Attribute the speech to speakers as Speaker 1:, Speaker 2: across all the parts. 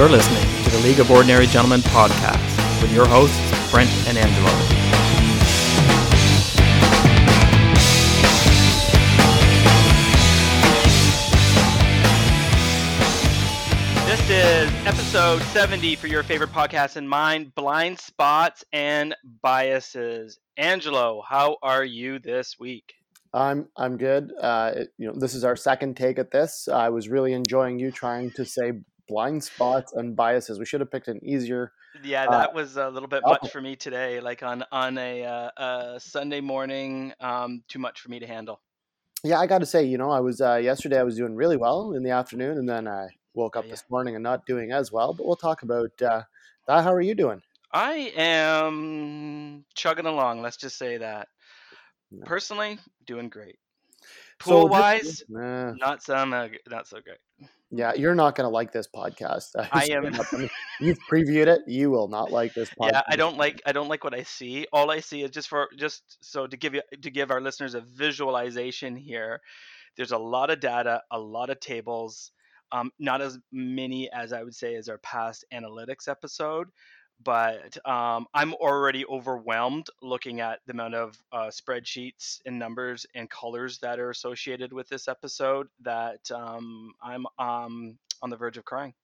Speaker 1: You're listening to the League of Ordinary Gentlemen podcast with your hosts, Brent and Angelo.
Speaker 2: This is episode 70 for your favorite podcast in mind blind spots and biases. Angelo, how are you this week?
Speaker 3: I'm I'm good. Uh, it- you know, this is our second take at this. I was really enjoying you trying to say blind spots and biases. We should have picked an easier.
Speaker 2: Yeah,
Speaker 3: Uh,
Speaker 2: that was a little bit
Speaker 3: oh.
Speaker 2: much for me today. Like on on a, uh, a Sunday morning, um, too much for me to handle.
Speaker 3: Yeah, I got to say, you know, I was uh, yesterday. I was doing really well in the afternoon, and then I woke up
Speaker 2: Yeah.
Speaker 3: this morning and not doing as well. But we'll talk about uh, that. How are you doing?
Speaker 2: I am chugging along. Let's just say that.
Speaker 3: Yeah.
Speaker 2: Personally, doing great.
Speaker 3: So
Speaker 2: Pool
Speaker 3: this-
Speaker 2: wise,
Speaker 3: Nah,
Speaker 2: not so uh, not so great.
Speaker 3: Yeah, you're not going to like this podcast.
Speaker 2: I am.
Speaker 3: I mean, You've previewed it. You will not like this podcast.
Speaker 2: yeah i don't like i don't like what i see all i see is just for just so to give you to give our listeners a visualization here there's a lot of data a lot of tables um, not as many as i would say as our past analytics episode but um, i'm already overwhelmed looking at the amount of uh, spreadsheets and numbers and colors that are associated with this episode that um, i'm um, on the verge of crying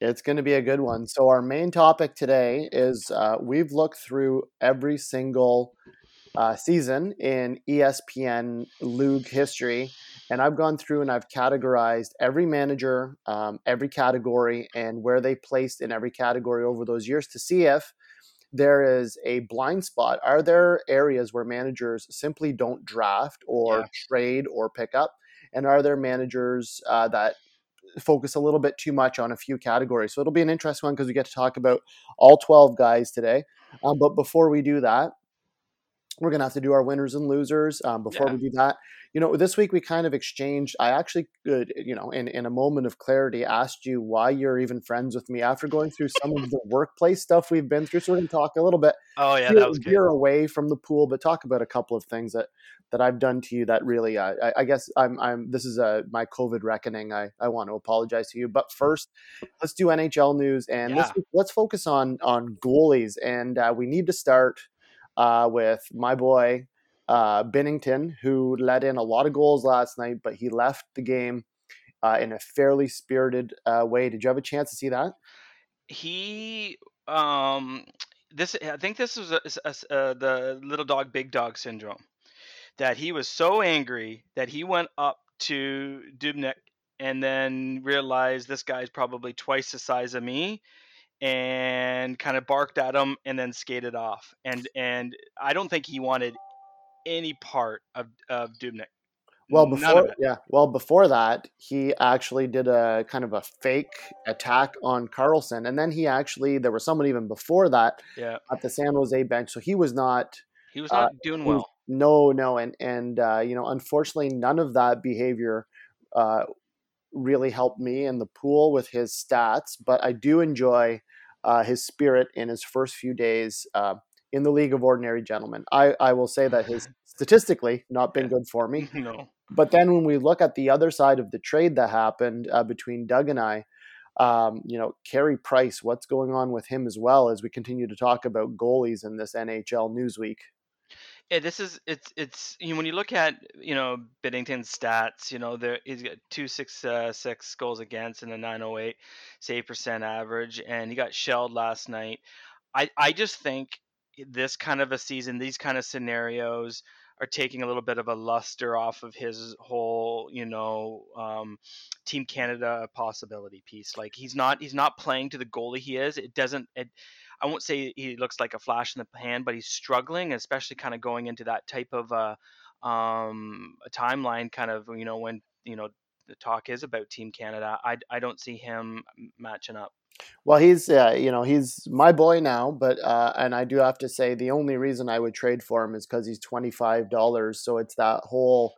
Speaker 3: It's going to be a good one. So, our main topic today is uh, we've looked through every single uh, season in ESPN LOOG history, and I've gone through and I've categorized every manager, um, every category, and where they placed in every category over those years to see if there is a blind spot. Are there areas where managers simply don't draft or
Speaker 2: Yeah.
Speaker 3: trade or pick up? And are there managers uh, that focus a little bit too much on a few categories. So it'll be an interesting one because we get to talk about all 12 guys today. Um, but before we do that, we're going to have to do our winners and losers. Um, before
Speaker 2: Yeah.
Speaker 3: we do that, you know, this week we kind of exchanged. I actually could, you know, in, in a moment of clarity, asked you why you're even friends with me after going through some of the workplace stuff we've been through. So we're going to talk a little bit
Speaker 2: oh yeah that was good
Speaker 3: away from the pool, but talk about a couple of things that that I've done to you that really, uh, I, I guess I'm, I'm. This is uh my COVID reckoning. I, I want to apologize to you, but first, let's do NHL news, and
Speaker 2: Yeah.
Speaker 3: let's let's focus on on goalies, and uh, we need to start uh, with my boy uh, Binnington, who let in a lot of goals last night, but he left the game uh, in a fairly spirited uh, way. Did you have a chance to see that?
Speaker 2: he um this i think this was a, a s- uh, the little dog big dog syndrome that he was so angry that he went up to Dubnyk and then realized this guy's probably twice the size of me and kind of barked at him and then skated off and and i don't think he wanted any part of of Dubnyk
Speaker 3: Well, before yeah, well before that, he actually did a kind of a fake attack on Karlsson, and then he actually there was someone even before that
Speaker 2: yeah
Speaker 3: at the San Jose bench, so he was not.
Speaker 2: he was
Speaker 3: Uh,
Speaker 2: not doing
Speaker 3: he was-
Speaker 2: well
Speaker 3: No, no, and and uh, you know, unfortunately, none of that behavior uh, really helped me in the pool with his stats. But I do enjoy uh, his spirit in his first few days uh, in the League of Ordinary Gentlemen. I I will say that his statistically not been good for me.
Speaker 2: no
Speaker 3: But then when we look at the other side of the trade that happened uh, between Doug and I, um, you know, Carey Price, what's going on with him as well as we continue to talk about goalies in this NHL news week?
Speaker 2: Yeah, this is it's it's you know, when you look at you know Binnington's stats, you know there he's got two six uh, six goals against and a nine oh eight save percent average, and he got shelled last night. I I just think this kind of a season, these kind of scenarios are taking a little bit of a luster off of his whole you know um, Team Canada possibility piece. Like he's not he's not playing to the goalie he is. It doesn't it. I won't say he looks like a flash in the pan, but he's struggling, especially kind of going into that type of uh, um, a timeline, kind of you know when you know the talk is about Team Canada. I I don't see him matching up.
Speaker 3: Well, he's uh, you know he's my boy now, but uh, and I do have to say the only reason I would trade for him is because he's twenty five dollars. So it's that whole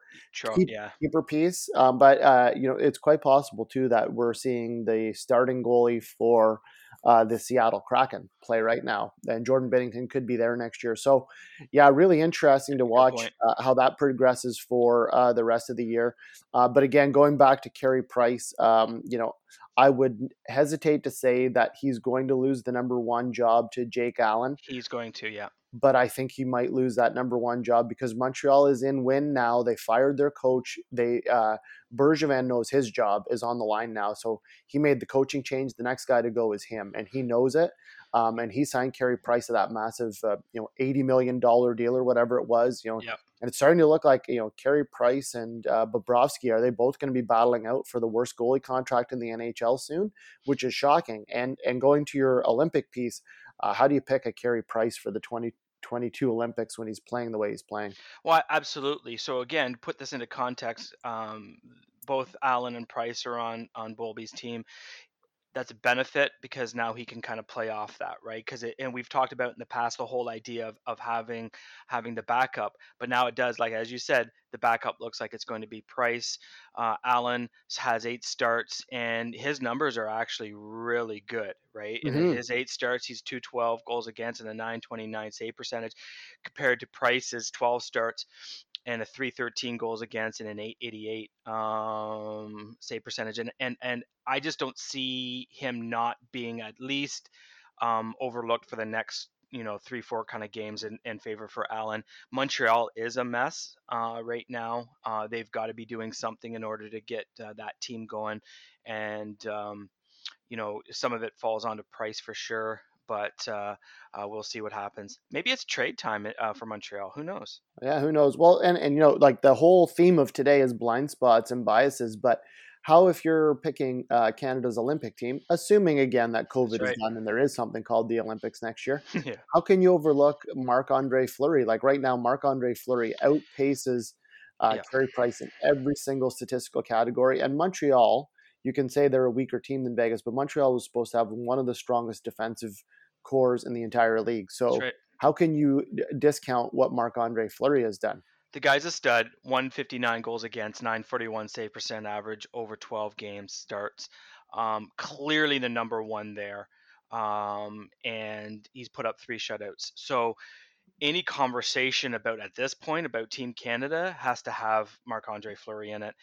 Speaker 3: Keep-
Speaker 2: yeah,
Speaker 3: keeper piece. Um, but uh, you know it's quite possible too that we're seeing the starting goalie for uh, the Seattle Kraken play right now, and Jordan Binnington could be there next year. So yeah, really interesting to watch uh, how that progresses for uh, the rest of the year. Uh, but again, going back to Carey Price, um, you know I would hesitate to say that he's going to lose the number one job to Jake Allen.
Speaker 2: He's going to, yeah.
Speaker 3: But I think he might lose that number one job because Montreal is in win now. They fired their coach. They uh, Bergevin knows his job is on the line now, so he made the coaching change. The next guy to go is him, and he knows it. Um, and he signed Carey Price to that massive, uh, you know, eighty million dollar deal or whatever it was. You know,
Speaker 2: yep.
Speaker 3: and it's starting to look like you know Carey Price and uh, Bobrovsky are they both going to be battling out for the worst goalie contract in the NHL soon, which is shocking. And and going to your Olympic piece, uh, how do you pick a Carey Price for the twenty 22 Olympics when he's playing the way he's playing.
Speaker 2: Well, absolutely. So again, put this into context. Um, both Allen and Price are on on Bolby's team that's a benefit because now he can kind of play off that right? Because it, and we've talked about in the past the whole idea of, of having having the backup but now it does like as you said the backup looks like it's going to be price uh, allen has eight starts and his numbers are actually really good right? Mm-hmm. in his eight starts he's 212 goals against and a 929 save percentage compared to price's 12 starts and a 313 goals against and an 888 um, save percentage. And, and, and I just don't see him not being at least um, overlooked for the next, you know, three, four kind of games in, in favor for Allen. Montreal is a mess uh, right now. Uh, they've got to be doing something in order to get uh, that team going. And, um, you know, some of it falls onto price for sure but uh, uh, we'll see what happens. Maybe it's trade time uh, for Montreal. Who knows?
Speaker 3: Yeah, who knows? Well, and and you know, like the whole theme of today is blind spots and biases, but how if you're picking uh, Canada's Olympic team, assuming again that COVID right. is done and there is something called the Olympics next year,
Speaker 2: yeah.
Speaker 3: how can you overlook Marc Andre Fleury? Like right now, Marc Andre Fleury outpaces uh, yeah. Carey Price in every single statistical category, and Montreal. You can say they're a weaker team than Vegas, but Montreal was supposed to have one of the strongest defensive cores in the entire league. So right. how can you discount what Marc Andre Fleury has done?
Speaker 2: The guy's a stud. 159 goals against, 941 save percent average over 12 games starts. Um, clearly the number one there. Um, and he's put up three shutouts. So any conversation about at this point about Team Canada has to have Marc Andre Fleury in it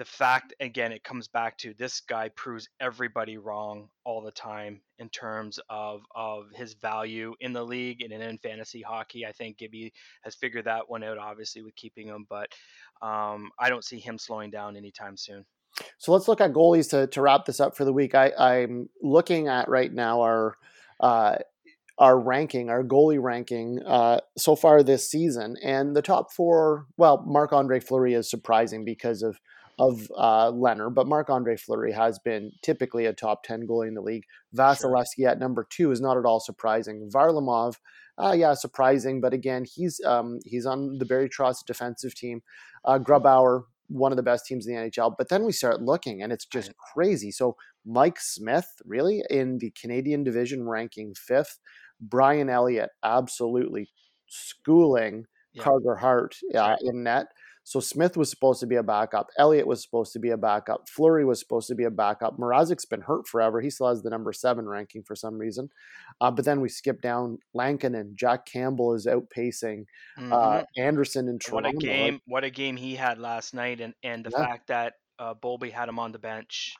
Speaker 2: the fact again it comes back to this guy proves everybody wrong all the time in terms of of his value in the league and in fantasy hockey i think gibby has figured that one out obviously with keeping him but um, i don't see him slowing down anytime soon
Speaker 3: so let's look at goalies to, to wrap this up for the week I, i'm looking at right now our uh, our ranking, our goalie ranking uh, so far this season. And the top four, well, Marc Andre Fleury is surprising because of of uh, Leonard, but Marc Andre Fleury has been typically a top 10 goalie in the league. Vasilevskiy sure. at number two is not at all surprising. Varlamov, uh, yeah, surprising, but again, he's um, he's on the Barry Trotz defensive team. Uh, Grubauer, one of the best teams in the NHL. But then we start looking, and it's just crazy. So Mike Smith, really, in the Canadian division, ranking fifth. Brian Elliott, absolutely schooling yeah. Carter Hart uh, in net. So Smith was supposed to be a backup. Elliott was supposed to be a backup. Fleury was supposed to be a backup. Mrazek's been hurt forever. He still has the number seven ranking for some reason. Uh, but then we skip down Lankinen. Jack Campbell is outpacing uh, mm-hmm. uh, Andersen and Toronto.
Speaker 2: What a game! What a game he had last night, and and the yeah. fact that uh, Bolby had him on the bench.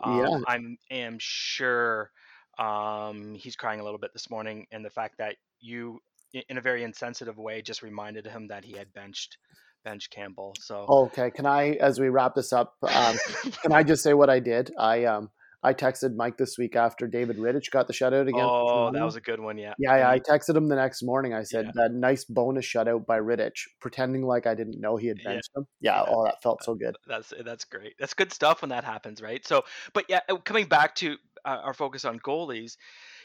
Speaker 2: Um, yeah. I'm am sure um, he's crying a little bit this morning, and the fact that you, in a very insensitive way, just reminded him that he had benched bench Campbell. So
Speaker 3: okay, can I, as we wrap this up, um, can I just say what I did? I um I texted Mike this week after David Rittich got the shutout again.
Speaker 2: Oh, that was a good one. Yeah.
Speaker 3: Yeah, yeah. I mm-hmm. texted him the next morning. I said yeah. that nice bonus shutout by Rittich, pretending like I didn't know he had benched yeah. him. Yeah, yeah. Oh, that felt so good.
Speaker 2: That's that's great. That's good stuff when that happens, right? So, but yeah, uh, coming back to uh, our focus on goalies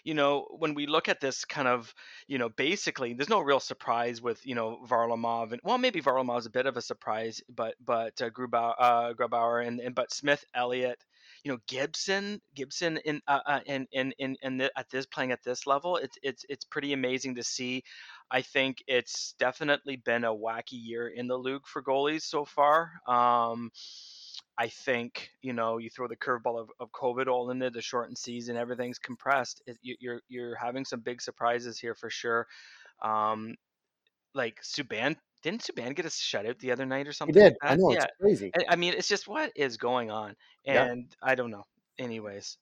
Speaker 2: you know, when we look at this kind of, you know, basically, there's no real surprise with, you know, Varlamov and well, maybe Varlamov is a bit of a surprise, but but uh, Grubauer, uh, Grubauer and, and but Smith, Elliott, you know, Gibson, Gibson in uh, in, in the, at this playing at this level, it's it's it's pretty amazing to see. I think it's definitely been a wacky year in the league for goalies so far. Um, I think you know you throw the curveball of, of COVID all into the shortened season, everything's compressed. It, you're you're having some big surprises here for sure. Um, like Subban didn't Subban get a shutout the other night or something?
Speaker 3: He did.
Speaker 2: Like
Speaker 3: I know yeah. it's crazy.
Speaker 2: I, I, mean, it's just what is going on, and yeah. I don't know. anyways.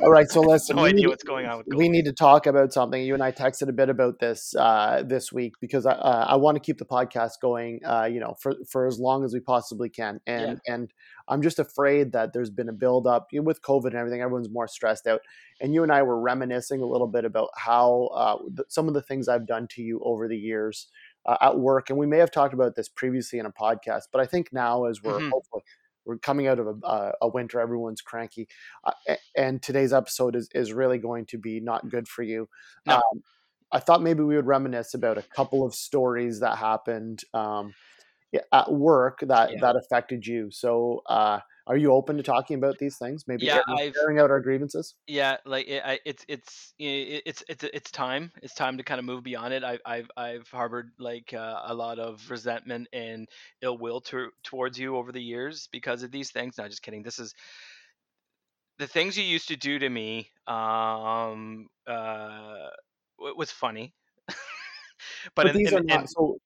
Speaker 3: All right, so listen.
Speaker 2: no
Speaker 3: we
Speaker 2: idea
Speaker 3: need-
Speaker 2: what's going on with
Speaker 3: we need to talk about something. You and I texted a bit about this uh, this week because I, uh, I want to keep the podcast going, uh, you know, for for as long as we possibly can. And and I'm just afraid that there's been a build up you know, with COVID and everything. Everyone's more stressed out. And you and I were reminiscing a little bit about how uh, th- some of the things I've done to you over the years uh, at work. And we may have talked about this previously in a podcast, but I think now as we're
Speaker 2: Mhm.
Speaker 3: hopefully we're coming out of a, uh, a winter, everyone's cranky uh, and today's episode is, is really going to be not good for you.
Speaker 2: No.
Speaker 3: Um, I thought maybe we would reminisce about a couple of stories that happened um, at work that
Speaker 2: Yeah.
Speaker 3: that affected you. So, uh, are you open to talking about these things? Maybe
Speaker 2: Yeah,
Speaker 3: airing, out our grievances.
Speaker 2: yeah like it, I, it's it's it's it's it's time it's time to kind of move beyond it i've i've, I've harbored like uh, a lot of resentment and ill will to, towards you over the years because of these things no just kidding this is the things you used to do to me um uh was funny but,
Speaker 3: But,
Speaker 2: in,
Speaker 3: these
Speaker 2: in-
Speaker 3: are not
Speaker 2: in-
Speaker 3: so.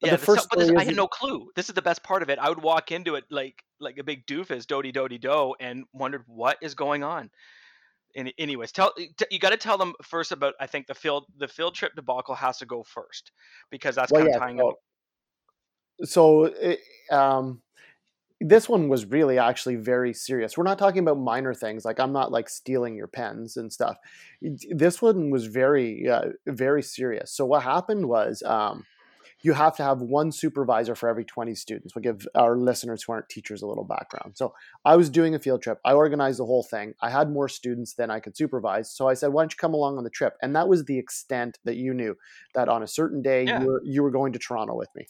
Speaker 2: Yeah,
Speaker 3: the first
Speaker 2: this, I had no clue. This is the best part of it. I would walk into it like like a big doofus, doty doty do, and wondered what is going on. And anyways, tell t- you got to tell them first about. I think the field the field trip debacle has to go first because that's
Speaker 3: Well,
Speaker 2: kind
Speaker 3: yeah,
Speaker 2: of tying
Speaker 3: so-
Speaker 2: up.
Speaker 3: So, it, um, this one was really actually very serious. We're not talking about minor things. Like I'm not like stealing your pens and stuff. This one was very, uh, very serious. So what happened was, um, you have to have one supervisor for every 20 students. We'll give our listeners who aren't teachers a little background. So I was doing a field trip. I organized the whole thing. I had more students than I could supervise. So I said, why don't you come along on the trip? And that was the extent that you knew that on a certain day
Speaker 2: Yeah.
Speaker 3: you, were, you were going to Toronto with me.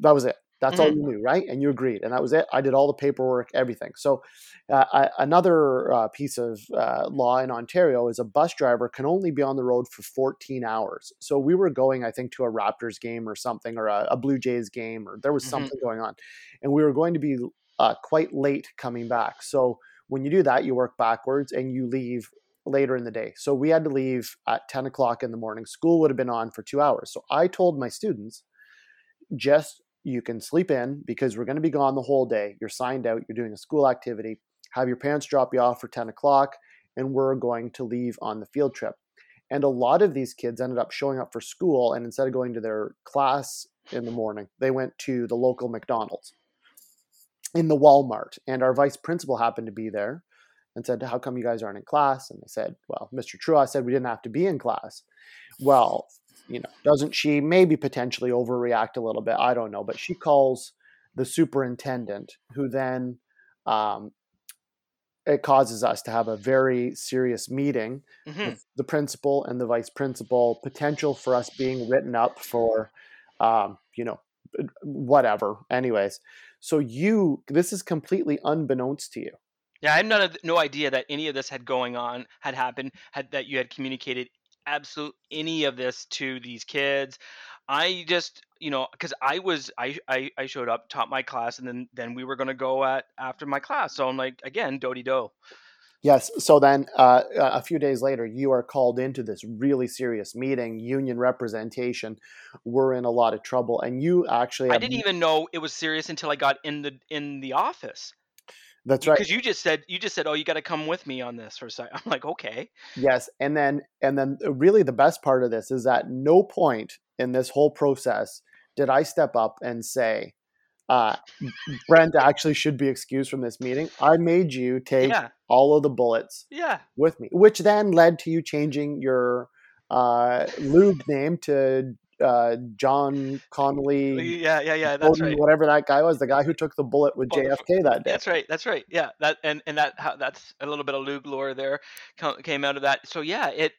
Speaker 3: That was it. That's all you knew, right? And you agreed, and that was it. I did all the paperwork, everything. So, uh, I, another uh, piece of uh, law in Ontario is a bus driver can only be on the road for 14 hours. So we were going, I think, to a Raptors game or something, or a, a Blue Jays game, or there was
Speaker 2: Mhm.
Speaker 3: something going on, and we were going to be uh, quite late coming back. So when you do that, you work backwards and you leave later in the day. So we had to leave at 10 o'clock in the morning. School would have been on for two hours. So I told my students, just you can sleep in because we're going to be gone the whole day. You're signed out, you're doing a school activity. Have your parents drop you off for 10 o'clock, and we're going to leave on the field trip. And a lot of these kids ended up showing up for school, and instead of going to their class in the morning, they went to the local McDonald's in the Walmart. And our vice principal happened to be there and said, How come you guys aren't in class? And they said, Well, Mr. Trua said we didn't have to be in class. Well, you know, doesn't she maybe potentially overreact a little bit? I don't know. But she calls the superintendent, who then um, it causes us to have a very serious meeting
Speaker 2: Mhm.
Speaker 3: with the principal and the vice principal, potential for us being written up for, um, you know, whatever. Anyways, so you, this is completely unbeknownst to you.
Speaker 2: Yeah, I had no, no idea that any of this had going on, had happened, had that you had communicated absolute any of this to these kids. I just, you know, because I was, I, I, I showed up, taught my class, and then then we were gonna go at after my class. So I'm like, again, doty do.
Speaker 3: Yes. So then, uh, a few days later, you are called into this really serious meeting, union representation. We're in a lot of trouble, and you actually.
Speaker 2: I didn't even know it was serious until I got in the in the office.
Speaker 3: That's right.
Speaker 2: Because you just said you just said, oh, you got to come with me on this for a second. I'm like, okay.
Speaker 3: Yes, and then and then uh, really the best part of this is that no point in this whole process did I step up and say, uh, Brent actually should be excused from this meeting. I made you take
Speaker 2: Yeah,
Speaker 3: all of the bullets
Speaker 2: yeah.
Speaker 3: with me, which then led to you changing your uh, LOOG name to uh, John Connally,
Speaker 2: Yeah, yeah, yeah. That's
Speaker 3: Bowden,
Speaker 2: right.
Speaker 3: whatever that guy was, the guy who took the bullet with JFK that day.
Speaker 2: That's right. That's right. Yeah. That and and that how that's a little bit of LOOG lore there came out of that. So yeah, it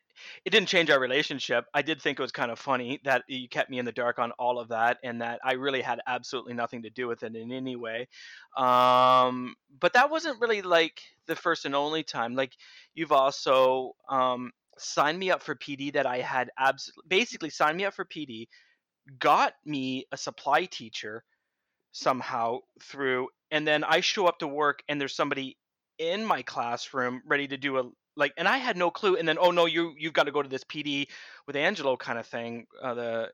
Speaker 2: it didn't change our relationship. I did think it was kind of funny that you kept me in the dark on all of that, and that I really had absolutely nothing to do with it in any way. Um, but that wasn't really like the first and only time. Like you've also um, signed me up for PD that I had abs basically signed me up for PD, got me a supply teacher somehow through and then I show up to work and there's somebody in my classroom ready to do a like and I had no clue and then oh no you you've got to go to this PD with Angelo kind of thing uh, the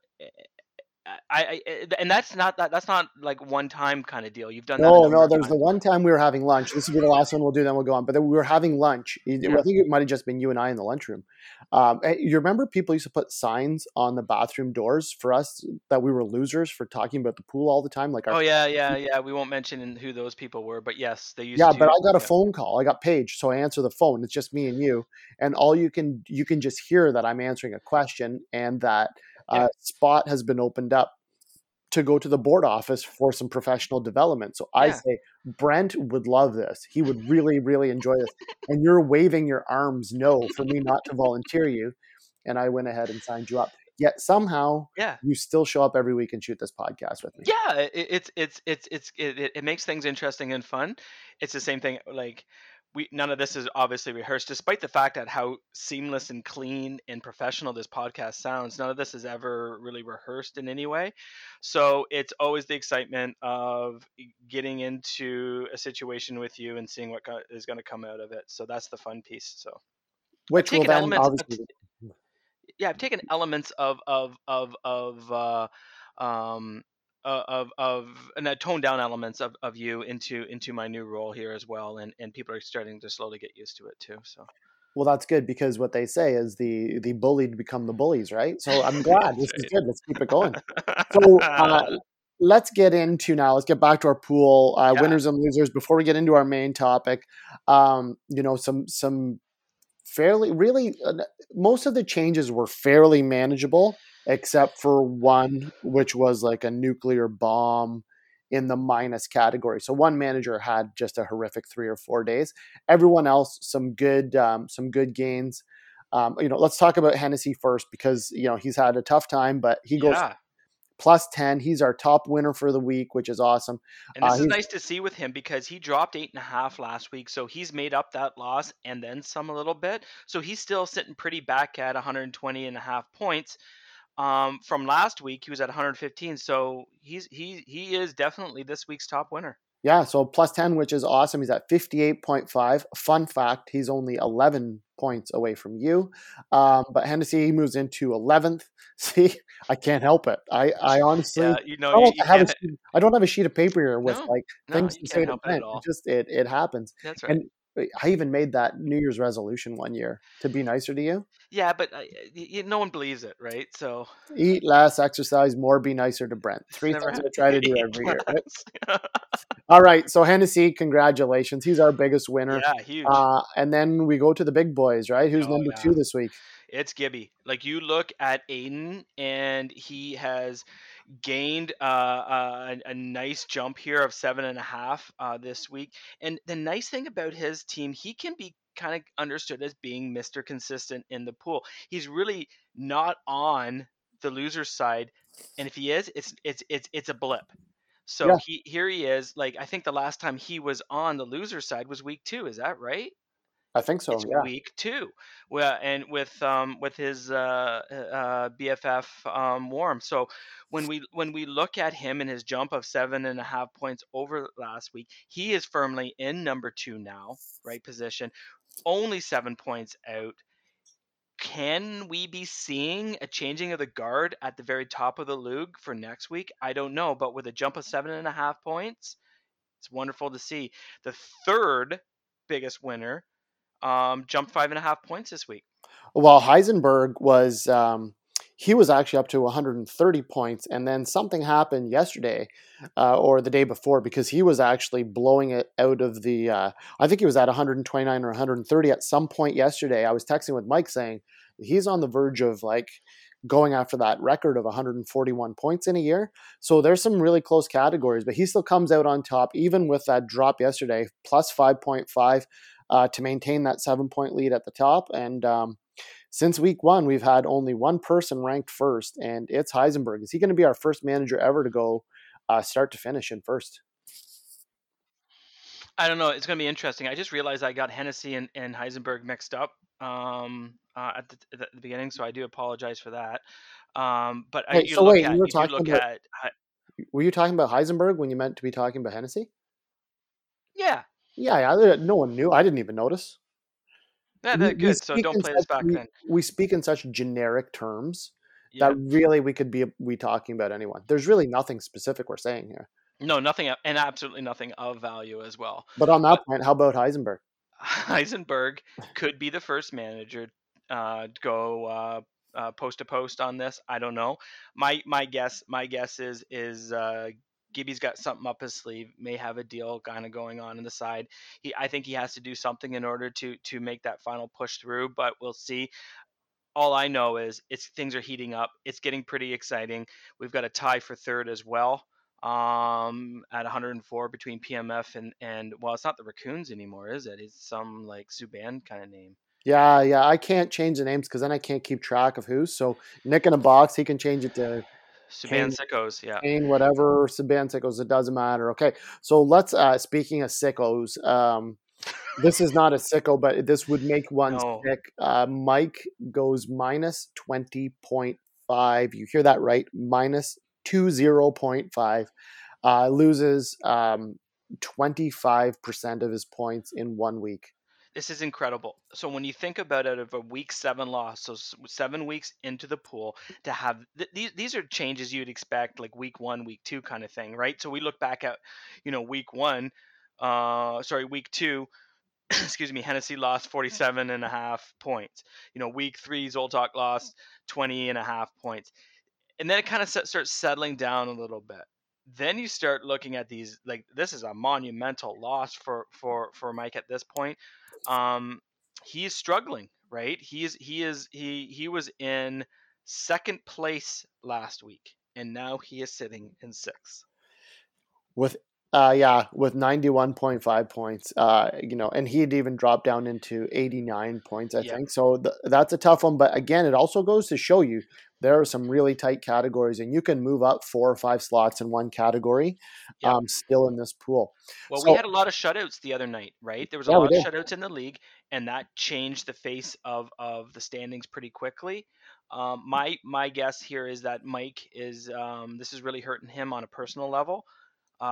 Speaker 2: I, I and that's not that that's not like one time kind of deal. You've done that.
Speaker 3: No, no. There's the one time we were having lunch. This will be the last one we'll do. Then we'll go on. But then we were having lunch. I think it might have just been you and I in the lunchroom. Um, eh, you remember people used to put signs on the bathroom doors for us that we were losers for talking about the pool all the time. Like our
Speaker 2: Oh yeah, yeah, yeah. We won't mention who those people were, but yes, they used
Speaker 3: yeah,
Speaker 2: to.
Speaker 3: but I got a
Speaker 2: yeah.
Speaker 3: phone call. I got paged, so I answer the phone. It's just me and you, and all you can you can just hear that I'm answering a question and that
Speaker 2: Yeah.
Speaker 3: uh, spot has been opened up to go to the board office for some professional development. So I say Brent would love this. He would really really enjoy this. And you're waving your arms no for me not to volunteer you, and I went ahead and signed you up. Yet somehow
Speaker 2: Yeah.
Speaker 3: you still show up every week and shoot this podcast with me.
Speaker 2: Yeah, it's it's it's it's it, it- it makes things interesting and fun. It's the same thing. Like we none of this is obviously rehearsed, despite the fact that how seamless and clean and professional this podcast sounds. None of this is ever really rehearsed in any way. So it's always the excitement of getting into a situation with you and seeing what is going to come out of it. So that's the fun piece. So
Speaker 3: Which will then.
Speaker 2: I've
Speaker 3: obviously
Speaker 2: yeah, I've taken elements of of of of uh, um of of and uh, toned down elements of, of you into into my new role here as well, and and people are starting to slowly get used to it too. So
Speaker 3: Well, that's good because what they say is the the bullied become the bullies, right? So I'm glad this is good. Let's keep it going. So uh, let's get into now. Let's get back to our pool uh,
Speaker 2: Yeah.
Speaker 3: winners and losers before we get into our main topic. Um, you know, some some fairly really uh, most of the changes were fairly manageable, except for one, which was like a nuclear bomb in the minus category. So one manager had just a horrific three or four days. Everyone else, some good um, some good gains. Um, you know, let's talk about Hennessy first because you know he's had a tough time, but he goes
Speaker 2: yeah,
Speaker 3: plus 10. He's our top winner for the week, which is awesome.
Speaker 2: and
Speaker 3: Uh,
Speaker 2: this is nice to see with him because he dropped eight and a half last week, so he's made up that loss and then some a little bit. So he's still sitting pretty back at 120 and a half points. Um, from last week, he was at 115, so he's he he is definitely this week's top winner.
Speaker 3: yeah, so plus 10, which is awesome. He's at 58.5. Fun fact, he's only 11 points away from you. Um, but Hennessy, he moves into 11th. See, I can't help it. I, I honestly,
Speaker 2: Yeah, you know,
Speaker 3: I don't,
Speaker 2: you,
Speaker 3: like
Speaker 2: you
Speaker 3: have a sheet, I don't have a sheet of paper here with
Speaker 2: No,
Speaker 3: like
Speaker 2: no,
Speaker 3: things
Speaker 2: you
Speaker 3: to say to
Speaker 2: it
Speaker 3: It just, it, it happens.
Speaker 2: That's right.
Speaker 3: And I even made that New Year's resolution one year to be nicer to you.
Speaker 2: Yeah, but I, y- no one believes it, right? So
Speaker 3: Eat less, exercise more, be nicer to Brent. Three things I try to do every year, right? All right, so Hennessy, congratulations. He's our biggest winner.
Speaker 2: yeah, huge.
Speaker 3: Uh, and then we go to the big boys, right? Who's
Speaker 2: Oh
Speaker 3: number
Speaker 2: yeah.
Speaker 3: two this week?
Speaker 2: It's Gibby. Like you look at Aiden, and he has gained uh, uh, a, a nice jump here of seven and a half uh, this week. And the nice thing about his team, he can be kind of understood as being Mr. Consistent in the pool. He's really not on the loser side, and if he is, it's it's it's it's a blip. So
Speaker 3: Yeah,
Speaker 2: he here he is. Like I think the last time he was on the loser side was week two. Is that right?
Speaker 3: I think so.
Speaker 2: It's
Speaker 3: Yeah.
Speaker 2: week two. Well, and with um with his uh, uh BFF um Warm. So when we when we look at him and his jump of seven and a half points over last week, he is firmly in number two now, right position, only seven points out. Can we be seeing a changing of the guard at the very top of the league for next week? I don't know, but with a jump of seven and a half points, it's wonderful to see. The third biggest winner um, jumped five and a half points this week.
Speaker 3: Well, Heisenberg was um, he was actually up to 130 points, and then something happened yesterday uh, or the day before because he was actually blowing it out of the. Uh, I think he was at 129 or 130 at some point yesterday. I was texting with Mike saying he's on the verge of like going after that record of 141 points in a year. So there's some really close categories, but he still comes out on top even with that drop yesterday, plus 5.5 uh, to maintain that seven point lead at the top. And um, since week one, we've had only one person ranked first, and it's Heisenberg. Is he going to be our first manager ever to go uh, start to finish in first?
Speaker 2: I don't know. It's going to be interesting. I just realized I got Hennessy and, and Heisenberg mixed up um, uh, at, the, at the beginning, so I do apologize for that. Um, but I, you
Speaker 3: so wait,
Speaker 2: at
Speaker 3: you were
Speaker 2: you
Speaker 3: talking about
Speaker 2: at Hei-
Speaker 3: were you talking about Heisenberg when you meant to be talking about Hennessy?
Speaker 2: yeah,
Speaker 3: Yeah, yeah, no one knew. I didn't even notice.
Speaker 2: yeah,
Speaker 3: We,
Speaker 2: good. So
Speaker 3: speak
Speaker 2: don't
Speaker 3: in
Speaker 2: play this
Speaker 3: such
Speaker 2: back
Speaker 3: we,
Speaker 2: then.
Speaker 3: we speak in such generic terms
Speaker 2: yeah.
Speaker 3: that really we could be we talking about anyone. There's really nothing specific we're saying here.
Speaker 2: No, nothing, and absolutely nothing of value as well.
Speaker 3: But on that point, how about Heisenberg?
Speaker 2: Heisenberg could be the first manager uh, go uh, uh, post to post on this. I don't know. My my guess my guess is is uh, Gibby's got something up his sleeve. May have a deal kind of going on in the side. He I think he has to do something in order to to make that final push through. But we'll see. All I know is it's things are heating up. It's getting pretty exciting. We've got a tie for third as well um at 104 between PMF and and well it's not the raccoons anymore is it it's some like Subban kind of name
Speaker 3: Yeah, yeah. I can't change the names because then I can't keep track of who. So Nick in a box, he can change it to
Speaker 2: Subban
Speaker 3: Kane-
Speaker 2: sickos yeah
Speaker 3: Kane, whatever, Subban sickos. It doesn't matter. Okay, so let's. uh Speaking of sickos, um, this is not a sicko, but this would make one
Speaker 2: No.
Speaker 3: sick. Uh, Mike goes minus twenty point five. You hear that right? Minus two zero point five. Uh, loses um twenty five percent of his points in one week.
Speaker 2: This is incredible. So when you think about it of a week seven loss so seven weeks into the pool to have th- these these are changes you'd expect like week one week two kind of thing right? So we look back at you know week one uh sorry week two excuse me hennessy lost 47 and a half points. You know week three zoltok lost 20 and a half points. And then it kind of starts settling down a little bit. Then you start looking at these like this is a monumental loss for for for mike at this point um he is struggling right? He is he is he he was in second place last week and now he is sitting in sixth.
Speaker 3: With uh yeah with 91.5 points uh you know and he had even dropped down into 89 points i
Speaker 2: Yeah.
Speaker 3: think. So th- that's a tough one but again it also goes to show you there are some really tight categories and you can move up four or five slots in one category
Speaker 2: Yeah.
Speaker 3: um still in this pool
Speaker 2: Well,
Speaker 3: So-
Speaker 2: we had a lot of shutouts the other night, right? There was a
Speaker 3: Yeah,
Speaker 2: lot of shutouts in the league, and that changed the face of of the standings pretty quickly. Um, my my guess here is that Mike is um, this is really hurting him on a personal level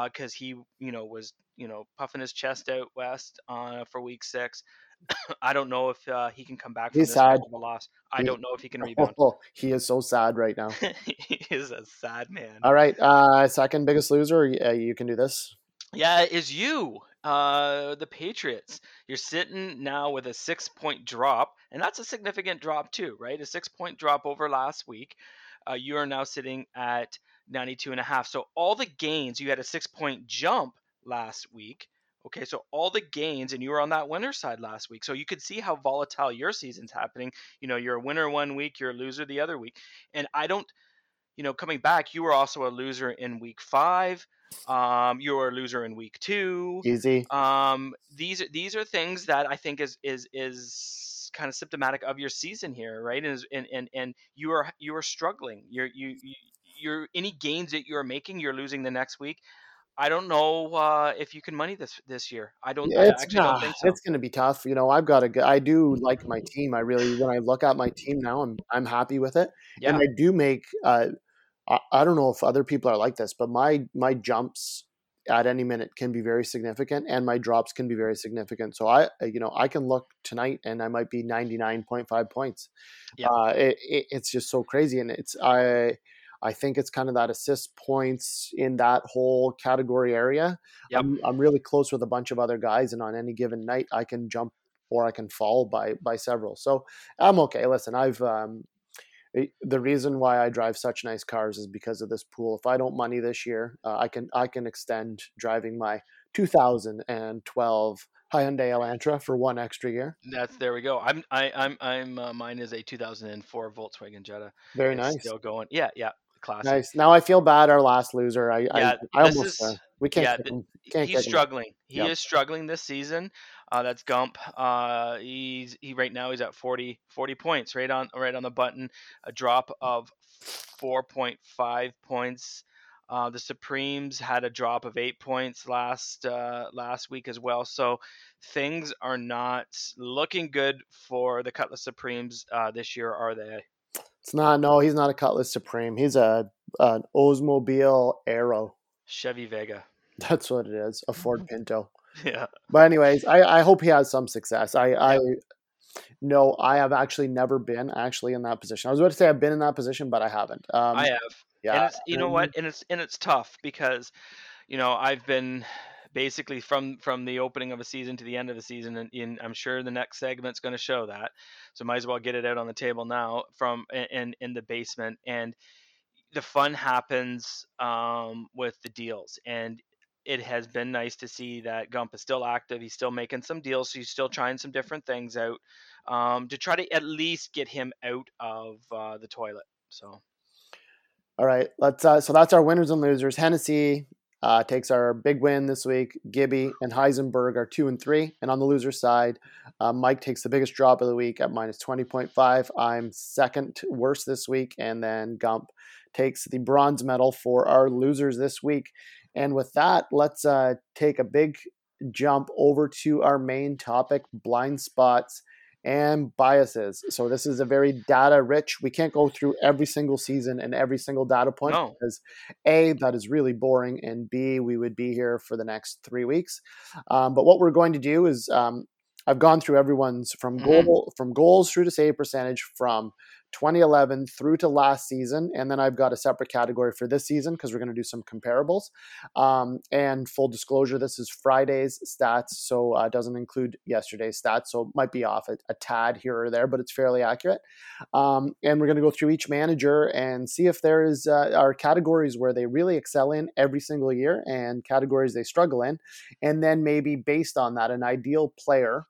Speaker 2: because he you know was you know puffing his chest out west uh, for week six. I don't know if uh, he can come back from
Speaker 3: He's
Speaker 2: this
Speaker 3: sad.
Speaker 2: of a loss. I don't know if he can rebound.
Speaker 3: oh, he is so sad right now
Speaker 2: he is a sad man.
Speaker 3: all right uh second biggest loser uh, you can do this
Speaker 2: Yeah, is you, uh, the Patriots. You're sitting now with a six point drop, and that's a significant drop too, right? A six point drop over last week. Uh, you are now sitting at 92 and a half. So all the gains, you had a six point jump last week. Okay, so all the gains, and you were on that winner side last week. So you could see how volatile your season's happening. You know, you're a winner one week, you're a loser the other week. And I don't, you know, coming back, you were also a loser in week five. Um, you were a loser in week two.
Speaker 3: easy
Speaker 2: Um, these are these are things that I think is is is kind of symptomatic of your season here, right? And and and, and you are you are struggling. You're you, you you're any gains that you're making, you're losing the next week. I don't know uh, if you can money this this year. I don't. I
Speaker 3: it's
Speaker 2: actually
Speaker 3: nah,
Speaker 2: don't think so.
Speaker 3: it's going to be tough. You know, I've got a. I do like my team. I really, when I look at my team now, I'm I'm happy with it,
Speaker 2: Yeah.
Speaker 3: and I do make. Uh, I, I don't know if other people are like this, but my my jumps at any minute can be very significant, and my drops can be very significant. So I, you know, I can look tonight, and I might be ninety nine point five points.
Speaker 2: Yeah.
Speaker 3: Uh, it, it, it's just so crazy, and it's I. I think it's kind of that assist points in that whole category area.
Speaker 2: Yep.
Speaker 3: I'm, I'm really close with a bunch of other guys, and on any given night, I can jump or I can fall by by several. So I'm okay. Listen, I've um, the reason why I drive such nice cars is because of this pool. If I don't money this year, uh, I can I can extend driving my 2012 Hyundai Elantra for one extra year.
Speaker 2: That's there we go. I'm I, I'm I'm uh, mine is a 2004 Volkswagen Jetta.
Speaker 3: Very
Speaker 2: It's
Speaker 3: nice.
Speaker 2: Still going. Yeah, yeah. Classic.
Speaker 3: Nice. Now I feel bad. Our last loser. I
Speaker 2: Yeah,
Speaker 3: I, I almost
Speaker 2: is-
Speaker 3: uh, we can't.
Speaker 2: yeah,
Speaker 3: him. Can't
Speaker 2: he's
Speaker 3: kick him.
Speaker 2: struggling. He
Speaker 3: Yep.
Speaker 2: is struggling this season. Uh, that's Gump. Uh, he's he right now he's at 40, 40 points, right on right on the button. A drop of four point five points. Uh, the Supremes had a drop of eight points last uh, last week as well. So things are not looking good for the Cutlass Supremes uh, this year, are they?
Speaker 3: It's not. No, he's not a Cutlass Supreme. He's a an Oldsmobile Arrow.
Speaker 2: Chevy Vega.
Speaker 3: That's what it is. A Ford Pinto.
Speaker 2: Yeah.
Speaker 3: But anyways, I, I hope he has some success. I, I No, I have actually never been actually in that position. I was about to say I've been in that position, but I haven't. Um,
Speaker 2: I have.
Speaker 3: yeah,
Speaker 2: And it's you know what? And it's and it's tough because you know, I've been basically from from the opening of a season to the end of a season and, and I'm sure the next segment's going to show that. So might as well get it out on the table now from in in the basement and the fun happens um, with the deals and it has been nice to see that Gump is still active. He's still making some deals. So he's still trying some different things out um, to try to at least get him out of uh, the toilet. So
Speaker 3: All right, let's. Uh, so that's our winners and losers. Hennessy uh, takes our big win this week. Gibby and Heisenberg are two and three, and on the loser side, uh, Mike takes the biggest drop of the week at minus twenty point five. I'm second worst this week, and then Gump takes the bronze medal for our losers this week. And with that, let's uh, take a big jump over to our main topic: blind spots and biases. So this is a very data rich. We can't go through every single season and every single data point
Speaker 2: No.
Speaker 3: because a that is really boring, and b we would be here for the next three weeks. Um, but what we're going to do is um, I've gone through everyone's from
Speaker 2: Mhm.
Speaker 3: from goals through to save percentage from 2011 through to last season, and then I've got a separate category for this season because we're going to do some comparables. Um, and full disclosure, this is Friday's stats, so uh, doesn't include yesterday's stats, so it might be off a, a tad here or there, but it's fairly accurate. Um, and we're going to go through each manager and see if there is uh, are categories where they really excel in every single year and categories they struggle in, and then maybe based on that, an ideal player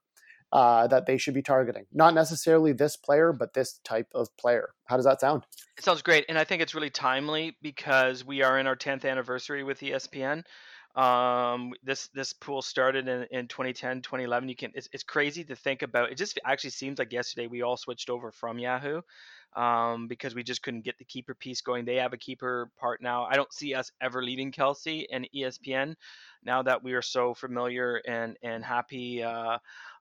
Speaker 3: uh, that they should be targeting. Not necessarily this player, but this type of player. How does that sound?
Speaker 2: It sounds great, and I think it's really timely because we are in our 10th anniversary with ESPN. Um, this this pool started in, in 2010, 2011. You can it's, it's crazy to think about. It just actually seems like yesterday we all switched over from Yahoo um, because we just couldn't get the keeper piece going. They have a keeper part now. I don't see us ever leaving Kelsey and ESPN now that we are so familiar and and happy. Uh,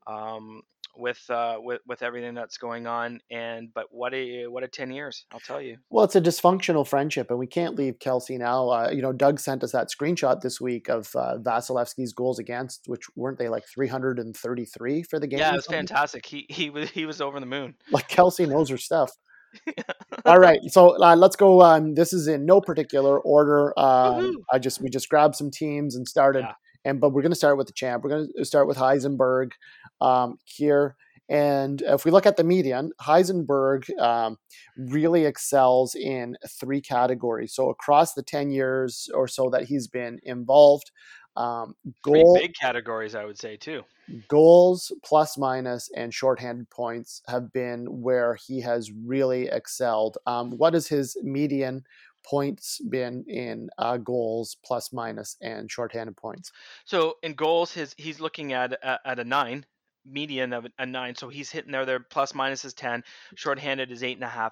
Speaker 2: um, with uh with with everything that's going on and but what a what a 10 years i'll tell you
Speaker 3: Well, it's a dysfunctional friendship, and we can't leave Kelsey now. Uh, you know, Doug sent us that screenshot this week of uh, Vasilevsky's goals against, which weren't they like 333 for the game?
Speaker 2: yeah it was fantastic he he was he was over the moon
Speaker 3: Like Kelsey knows her stuff. All right, so uh, let's go. Um, this is in no particular order. Um. I just we just grabbed some teams and started,
Speaker 2: Yeah.
Speaker 3: and but we're going to start with the champ. We're going to start with Heisenberg um, here. And if we look at the median, Heisenberg um, really excels in three categories. So across the ten years or so that he's been involved, um,
Speaker 2: Three big categories i would say too
Speaker 3: goals, plus minus, and shorthanded points have been where he has really excelled. Um, what has his median points been in uh, goals, plus minus, and shorthanded points?
Speaker 2: so in goals his he's looking at at, at a nine median of a nine so he's hitting there there plus minus is 10 shorthanded is eight and a half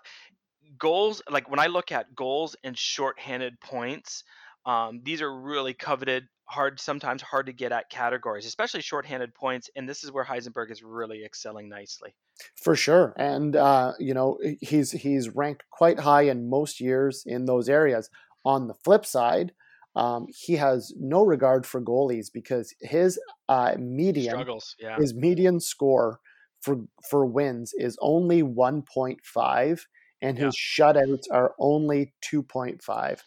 Speaker 2: goals like when i look at goals and shorthanded points um, these are really coveted hard sometimes hard to get at categories especially shorthanded points and this is where heisenberg is really excelling nicely.
Speaker 3: For sure, and uh, you know he's he's ranked quite high in most years in those areas. On the flip side, um, he has no regard for goalies because his uh, median
Speaker 2: struggles yeah.
Speaker 3: his median score for for wins is only 1.5 and his shutouts are only 2.5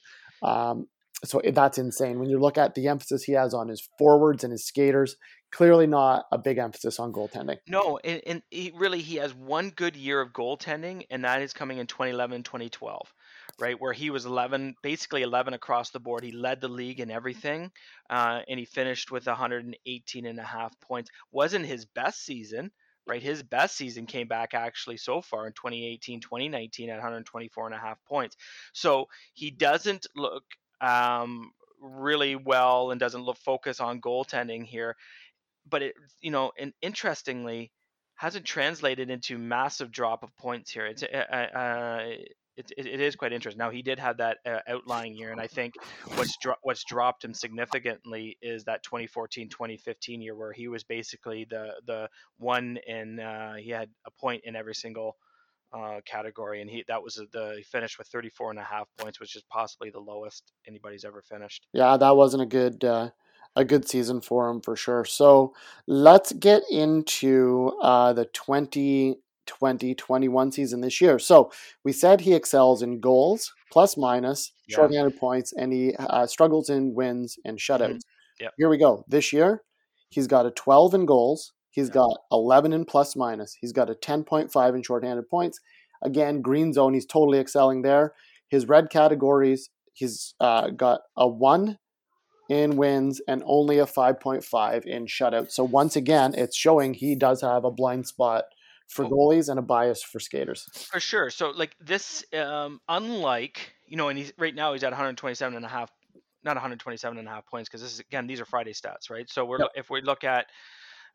Speaker 3: um, so that's insane when you look at the emphasis he has on his forwards and his skaters clearly not a big emphasis on goaltending
Speaker 2: No, and, and he really he has one good year of goaltending, and that is coming in 2011, 2012, right where he was 11, basically 11 across the board. He led the league in everything, uh, and he finished with 118 and a half points. Wasn't his best season, right? His best season came back actually so far in 2018, 2019 at 124 and a half points. So he doesn't look um, really well and doesn't look focus on goaltending here but it you know and interestingly hasn't translated into massive drop of points here. It's uh, uh, it, it, it is quite interesting. Now he did have that uh, outlying year and i think what's dro- what's dropped him significantly is that 2014-2015 year where he was basically the the one in uh, he had a point in every single uh, category and he that was the he finished with 34 and a half points which is possibly the lowest anybody's ever finished
Speaker 3: yeah that wasn't a good uh, a good season for him for sure. So let's get into uh, the 2020 21 season this year. So we said he excels in goals, plus minus,
Speaker 2: Yeah.
Speaker 3: shorthanded points, and he uh, struggles in wins and shutouts.
Speaker 2: Yep.
Speaker 3: Here we go. This year, he's got a 12 in goals. He's
Speaker 2: Yeah.
Speaker 3: got 11 in plus minus. He's got a 10.5 in shorthanded points. Again, green zone, he's totally excelling there. His red categories, he's uh, got a 1 in wins and only a 5.5 in shutouts. So once again, it's showing he does have a blind spot for
Speaker 2: Oh.
Speaker 3: goalies and a bias for skaters.
Speaker 2: For sure. So like this, um, unlike you know, and he's right now he's at 127 and a half, not 127 and a half points because this is again these are Friday stats, right? So we're
Speaker 3: Yep.
Speaker 2: if we look at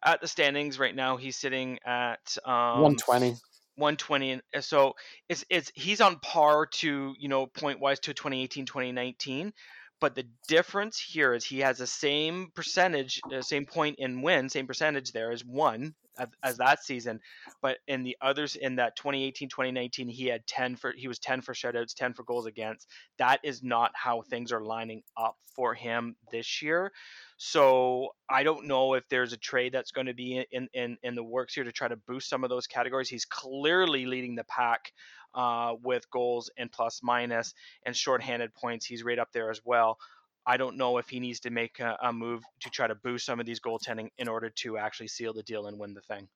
Speaker 2: at the standings right now, he's sitting at um,
Speaker 3: 120.
Speaker 2: 120 and uh, so it's it's he's on par to you know point wise to 2018 2019 but the difference here is he has the same percentage uh, same point in win same percentage there as one as, that season but in the others in that 2018 2019 he had 10 for he was 10 for shutouts 10 for goals against that is not how things are lining up for him this year so I don't know if there's a trade that's going to be in, in, in the works here to try to boost some of those categories. He's clearly leading the pack uh, with goals and plus minus and shorthanded points. He's right up there as well. I don't know if he needs to make a, a move to try to boost some of these goaltending in order to actually seal the deal and win the thing.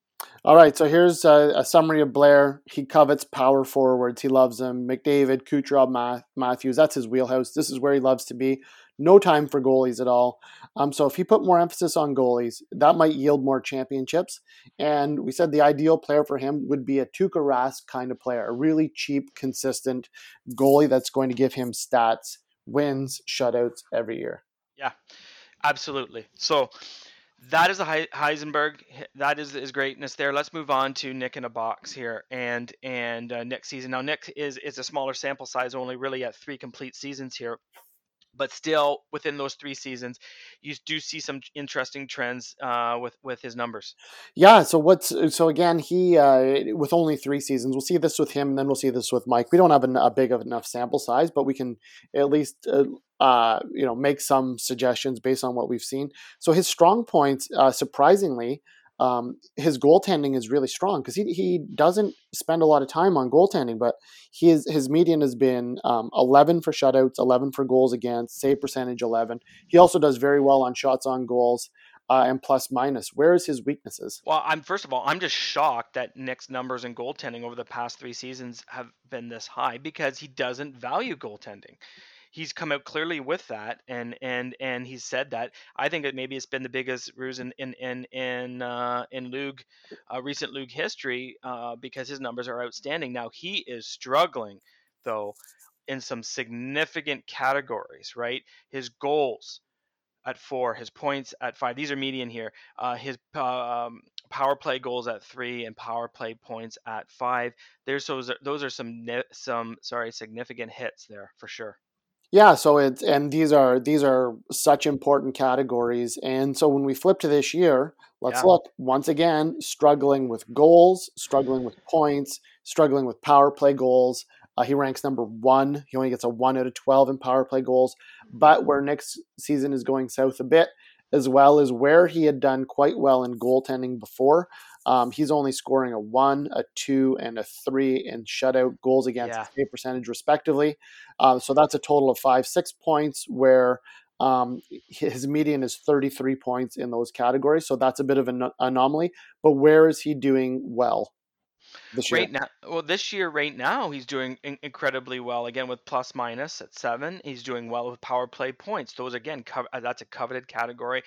Speaker 3: All right, so here's a, a summary of Blair. He covets power forwards. He loves them. McDavid, Kucherov, Ma- Matthews. That's his wheelhouse. This is where he loves to be. No time for goalies at all. Um, so if he put more emphasis on goalies, that might yield more championships. And we said the ideal player for him would be a Tuukka Rask kind of player, a really cheap, consistent goalie that's going to give him stats, wins, shutouts every year.
Speaker 2: Yeah, absolutely. So that is a Heisenberg. That is his greatness there. Let's move on to Nick in a box here, and and uh, Nick season. Now Nick is is a smaller sample size, only really at three complete seasons here, but still within those three seasons, you do see some interesting trends uh, with with his numbers.
Speaker 3: Yeah. So what's so again? He uh, with only three seasons. We'll see this with him, and then we'll see this with Mike. We don't have an, a big of enough sample size, but we can at least uh, uh, you know make some suggestions based on what we've seen. So his strong points, uh, surprisingly. Um, his goaltending is really strong because he, he doesn't spend a lot of time on goaltending, but his his median has been um, 11 for shutouts, 11 for goals against, save percentage 11. He also does very well on shots on goals uh, and plus minus. Where is his weaknesses?
Speaker 2: Well, I'm first of all, I'm just shocked that Nick's numbers in goaltending over the past three seasons have been this high because he doesn't value goaltending. He's come out clearly with that, and and and he's said that. I think that maybe it's been the biggest ruse in in in in uh, in LOOG, uh, recent LOOG history, uh, because his numbers are outstanding. Now he is struggling though in some significant categories. Right, his goals at four, his points at five. These are median here. Uh, his um, power play goals at three and power play points at five. There's those. Are, those are some some sorry significant hits there for sure.
Speaker 3: Yeah, so it's and these are these are such important categories. And so when we flip to this year, let's
Speaker 2: Yeah.
Speaker 3: look once again struggling with goals, struggling with points, struggling with power play goals. Uh, he ranks number one. He only gets a one out of twelve in power play goals. But where next season is going south a bit, as well as where he had done quite well in goaltending before. Um, he's only scoring a one, a two, and a three in shutout goals against
Speaker 2: Yeah.
Speaker 3: save percentage, respectively. Uh, so that's a total of five, six points, where um, his median is 33 points in those categories. So that's a bit of an anomaly. But where is he doing well this year?
Speaker 2: Right now, well, this year, right now, he's doing in- incredibly well. Again, with plus minus at seven, he's doing well with power play points. Those again, co- uh, that's a coveted category.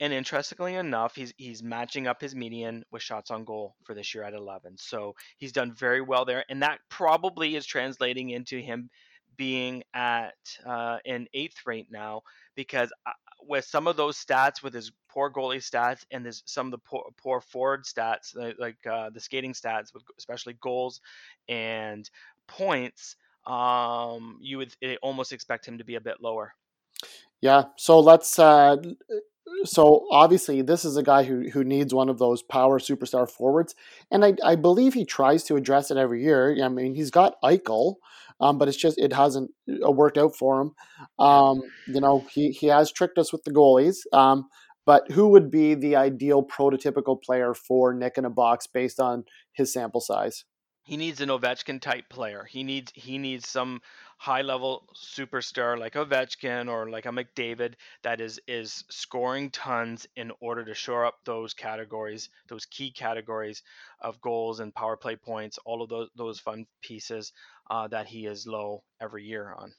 Speaker 2: And interestingly enough, he's he's matching up his median with shots on goal for this year at 11. So he's done very well there, and that probably is translating into him being at uh, in eighth right now because uh, with some of those stats, with his poor goalie stats and some of the poor, poor forward stats, like, uh, the skating stats, especially goals and points, um, you would almost expect him to be a bit lower.
Speaker 3: Yeah. So let's. Uh, so obviously, this is a guy who who needs one of those power superstar forwards, and I I believe he tries to address it every year. I mean, he's got Eichel, um, but it's just it hasn't uh, worked out for him. Um, you know, he he has tricked us with the goalies. Um, but who would be the ideal prototypical player for Nick in a box based on his sample size?
Speaker 2: He needs an Ovechkin type player. He needs he needs some high level superstar like Ovechkin or like a McDavid that is is scoring tons in order to shore up those categories, those key categories of goals and power play points, all of those those fun pieces uh, that he is low every year on.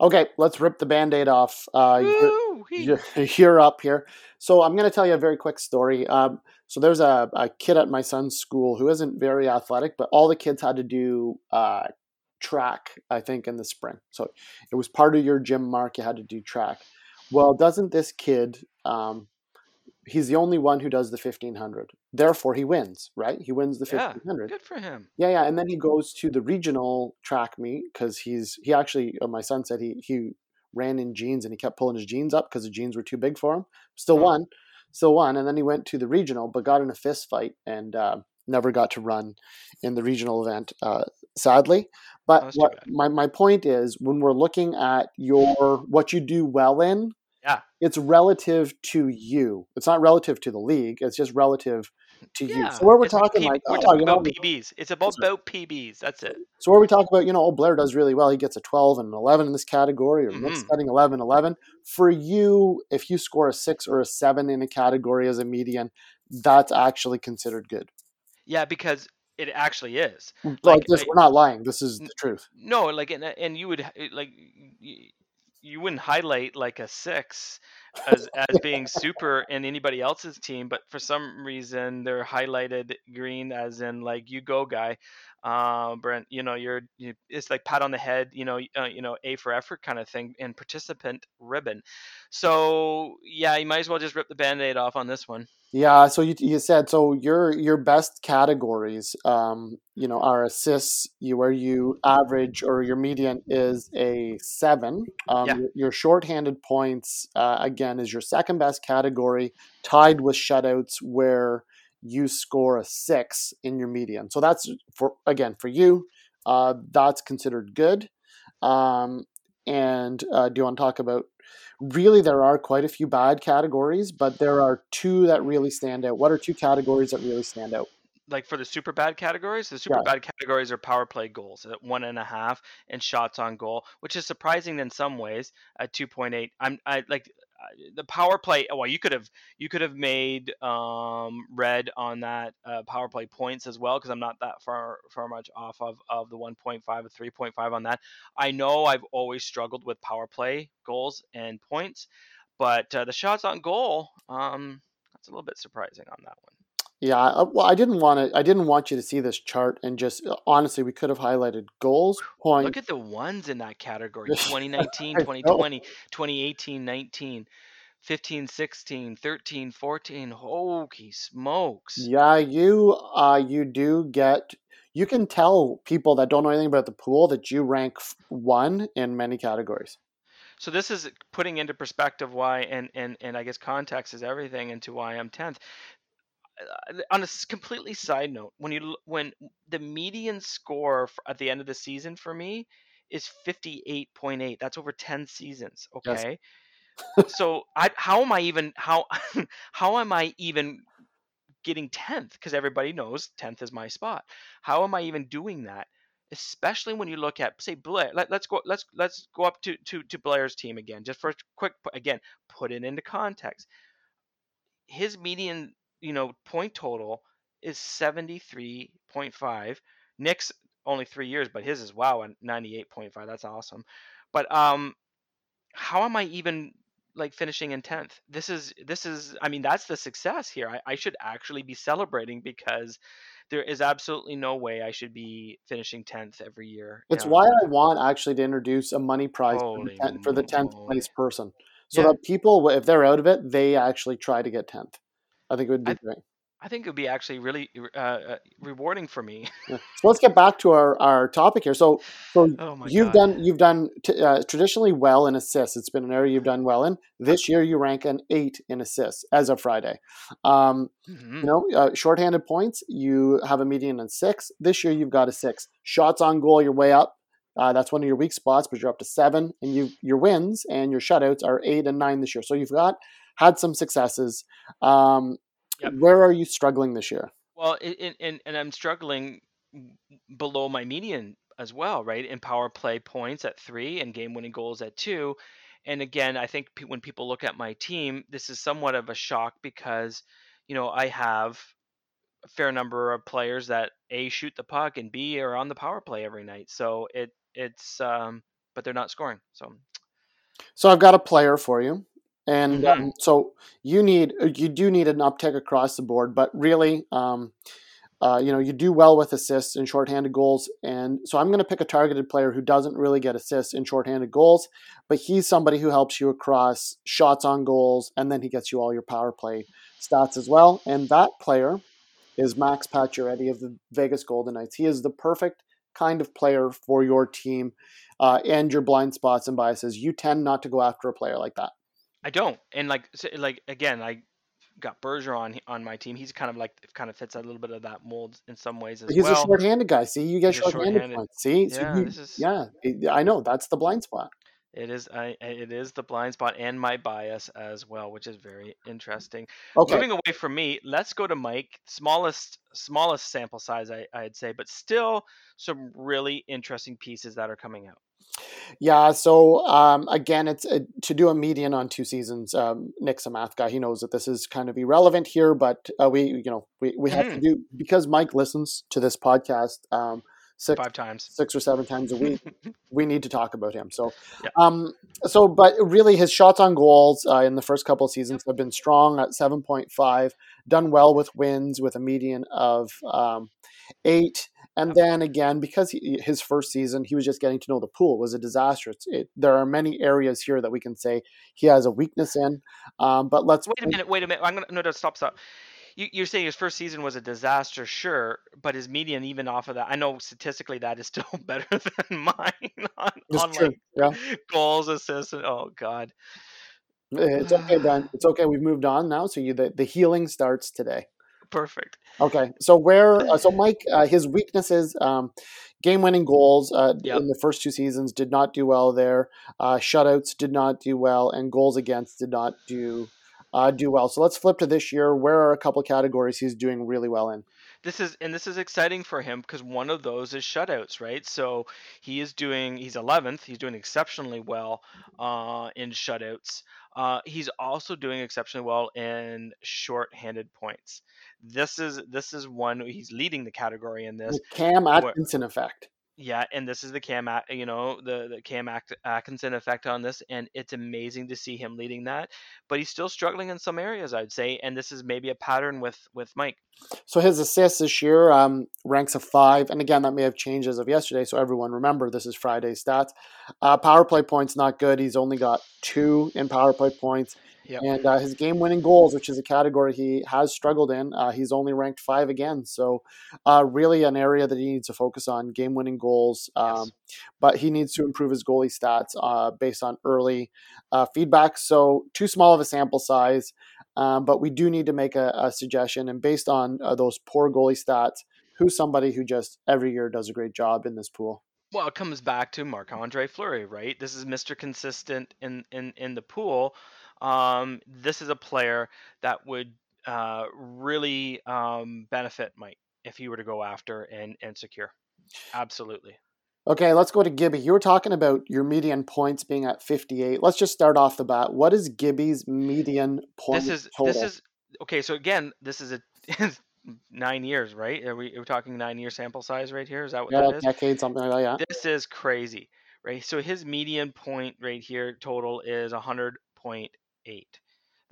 Speaker 3: Okay, let's rip the band-aid off. Uh, you're, you're, up here. So I'm going to tell you a very quick story. Um, so there's a, a, kid at my son's school who isn't very athletic, but all the kids had to do uh, track, I think, in the spring. So it was part of your gym mark. You had to do track. Well, doesn't this kid? Um, he's the only one who does the 1500. Therefore, he wins, right? He wins the
Speaker 2: yeah,
Speaker 3: 1500.
Speaker 2: Good for him.
Speaker 3: Yeah, yeah. And then he goes to the regional track meet because he's he actually. Uh, my son said he he ran in jeans and he kept pulling his jeans up because the jeans were too big for him. Still oh. won, still won. And then he went to the regional, but got in a fist fight and uh, never got to run in the regional event, uh, sadly. But what, my, my point is when we're looking at your what you do well in,
Speaker 2: yeah,
Speaker 3: it's relative to you. It's not relative to the league. It's just relative to
Speaker 2: yeah.
Speaker 3: you. So where we're
Speaker 2: it's
Speaker 3: talking
Speaker 2: like,
Speaker 3: like,
Speaker 2: we're
Speaker 3: oh,
Speaker 2: talking
Speaker 3: you know,
Speaker 2: about PBs. It's about about PBs. That's it.
Speaker 3: So where we talk about, you know, oh, Blair does really well. He gets a 12 and an 11 in this category, or
Speaker 2: mm-hmm.
Speaker 3: Nick's getting 11, 11. For you, if you score a six or a seven in a category as a median, that's actually considered good.
Speaker 2: Yeah, because it actually is.
Speaker 3: Mm, like, like this, we're not lying. This is the truth.
Speaker 2: No, like and uh, and you would like you wouldn't highlight like a six as as being super in anybody else's team, but for some reason they're highlighted green as in like you go guy. Uh, Brent, you know, you're you, it's like pat on the head, you know, uh, you know, A for effort kind of thing, and participant ribbon. So yeah, you might as well just rip the band-aid off on this one.
Speaker 3: Yeah, so you, you said so your your best categories, um, you know, are assists. You where you average or your median is a seven. Um,
Speaker 2: Yeah.
Speaker 3: your, your shorthanded points uh, again is your second best category, tied with shutouts where you score a six in your median. So that's for again for you, uh, that's considered good. Um, and uh, do you want to talk about really there are quite a few bad categories, but there are two that really stand out. What are two categories that really stand out?
Speaker 2: Like for the super bad categories, the super
Speaker 3: Yeah.
Speaker 2: bad categories are power play goals at one and a half and shots on goal, which is surprising in some ways at two point eight. I'm I like the power play. Well, you could have you could have made um, red on that uh, power play points as well because I'm not that far far much off of of the 1.5 or 3.5 on that. I know I've always struggled with power play goals and points, but uh, the shots on goal, um, that's a little bit surprising on that one.
Speaker 3: Yeah, uh, well, I didn't want to. I didn't want you to see this chart and just uh, honestly, we could have highlighted goals, points.
Speaker 2: Look at the ones in that category 2019,
Speaker 3: I know.
Speaker 2: 2020, 2018, 19, 15, 16, 13, 14. Holy smokes.
Speaker 3: Yeah, you uh you do get you can tell people that don't know anything about the pool that you rank one in many categories.
Speaker 2: So this is putting into perspective why and and and I guess context is everything into why I'm 10th. Uh, On a completely side note, when you when the median score at the end of the season for me is 58.8. That's over 10 seasons,
Speaker 3: Yes.
Speaker 2: okay? So I how am I even how how am I even getting 10th because everybody knows 10th is my spot. How am I even doing that? Especially when you look at say Blair. Let, let's go let's let's go up to, to to Blair's team again. Just for a quick again, put it into context. His median, you know, point total is 73.5. Nick's only 3 years, but his is wow at 98.5. That's awesome. But um how am I even like finishing in 10th? This is this is I mean that's the success here. I, I should actually be celebrating because there is absolutely no way I should be finishing 10th every year.
Speaker 3: It's why I want actually to introduce a money prize for the,
Speaker 2: holy
Speaker 3: for the 10th place person. So
Speaker 2: Yeah.
Speaker 3: that people, if they're out of it, they actually try to get 10th. I think it would be
Speaker 2: I
Speaker 3: great.
Speaker 2: I think it would be actually really uh, uh, rewarding for me.
Speaker 3: Yeah. So let's get back to our, our topic here. So, so
Speaker 2: oh
Speaker 3: you've
Speaker 2: god.
Speaker 3: done you've done t- uh, traditionally well in assists. It's been an area you've done well in. This year, you rank an eight in assists as of Friday. Um,
Speaker 2: Mhm.
Speaker 3: you know, uh, shorthanded points, you have a median in six. This year, you've got a six. Shots on goal, you're way up. Uh, that's one of your weak spots, but you're up to seven, and you your wins and your shutouts are eight and nine this year. So you've got had some successes. Um,
Speaker 2: Yep.
Speaker 3: Where are you struggling this year?
Speaker 2: Well, and and, and I'm struggling below my median as well, right? In power play points at three and game winning goals at two. And again, I think when people look at my team, this is somewhat of a shock because, you know, I have a fair number of players that a shoot the puck and b are on the power play every night. So it it's um, but they're not scoring. So
Speaker 3: So I've got a player for you. And
Speaker 2: Mhm.
Speaker 3: um, so you need you do need an uptick across the board, but really, um, uh, you know, you do well with assists and shorthanded goals. And so I'm going to pick a targeted player who doesn't really get assists and shorthanded goals, but he's somebody who helps you across shots on goals, and then he gets you all your power play stats as well. And that player is Max Pacioretty of the Vegas Golden Knights. He is the perfect kind of player for your team uh, and your blind spots and biases. You tend not to go after a player like that.
Speaker 2: I don't. And like so, like again, I got Bergeron on my team. He's kind of like kind of fits a little bit of that mold in some ways as
Speaker 3: He's
Speaker 2: well.
Speaker 3: a short-handed guy. See, you get short-handed
Speaker 2: short-handed.
Speaker 3: See, So
Speaker 2: Yeah,
Speaker 3: you-
Speaker 2: is-
Speaker 3: yeah, I know that's the blind spot.
Speaker 2: It is I it is the blind spot and my bias as well, which is very interesting.
Speaker 3: Okay,
Speaker 2: Moving away from me, let's go to Mike. Smallest smallest sample size I, I'd say, but still some really interesting pieces that are coming out.
Speaker 3: yeah. So um, again, it's uh, to do a median on two seasons. Um, Nick's a math guy. He knows that this is kind of irrelevant here, but uh, we, you know, we, we have to
Speaker 2: Mhm.
Speaker 3: do because Mike listens to this podcast um, six
Speaker 2: Five times.
Speaker 3: six or seven times a week. we need to talk about him. So,
Speaker 2: Yeah.
Speaker 3: um, so, but really, his shots on goals uh, in the first couple of seasons have been strong at seven point five. Done well with wins with a median of um, eight. And then again, because he, his first season, he was just getting to know the pool was a disaster. It's, it, there are many areas here that we can say he has a weakness in. Um, but let's
Speaker 2: Wait a minute, wait a minute. I'm gonna no no stop stop. You, you're saying his first season was a disaster, sure, but his median even off of that, I know statistically that is still better than mine on, on like
Speaker 3: yeah.
Speaker 2: goals, assists, and oh god.
Speaker 3: It's okay, Ben. It's okay. We've moved on now. So you, the, the healing starts today.
Speaker 2: Perfect.
Speaker 3: Okay, so where uh, so Mike, uh, his weaknesses, um, game-winning goals uh,
Speaker 2: Yep.
Speaker 3: in the first two seasons did not do well there. Uh, shutouts did not do well, and goals against did not do uh, do well. So let's flip to this year. Where are a couple categories he's doing really well in?
Speaker 2: This is and this is exciting for him because one of those is shutouts, right? So he is doing he's 11th. He's doing exceptionally well uh, in shutouts. Uh, he's also doing exceptionally well in short-handed points. This is this is one he's leading the category in this.
Speaker 3: The Cam Atkinson effect.
Speaker 2: Yeah, and this is the Cam, you know, the the Cam Atkinson effect on this, and it's amazing to see him leading that. But he's still struggling in some areas, I'd say, and this is maybe a pattern with with Mike.
Speaker 3: So his assists this year um, ranks a five, and again that may have changed as of yesterday. So everyone remember this is Friday's stats. Uh, power play points not good. He's only got two in power play points,
Speaker 2: Yep.
Speaker 3: and uh, his game-winning goals, which is a category he has struggled in, uh, he's only ranked five again. So uh, really an area that he needs to focus on game-winning goals. Um,
Speaker 2: Yes.
Speaker 3: But he needs to improve his goalie stats uh, based on early uh, feedback. So too small of a sample size. Um, but we do need to make a, a suggestion, and based on uh, those poor goalie stats, who's somebody who just every year does a great job in this pool?
Speaker 2: Well, it comes back to Marc Andre Fleury, right? This is Mr. Consistent in in in the pool. Um, this is a player that would uh, really um, benefit Mike if he were to go after and and secure. Absolutely.
Speaker 3: Okay, let's go to Gibby. You were talking about your median points being at 58. Let's just start off the bat. What is Gibby's median point
Speaker 2: this is
Speaker 3: total?
Speaker 2: this is okay. So again, this is a nine years, right? Are we are we talking nine year sample size right here? Is that what
Speaker 3: yeah,
Speaker 2: that is?
Speaker 3: decade, something like that. Yeah.
Speaker 2: This is crazy, right? So his median point right here total is 100.8.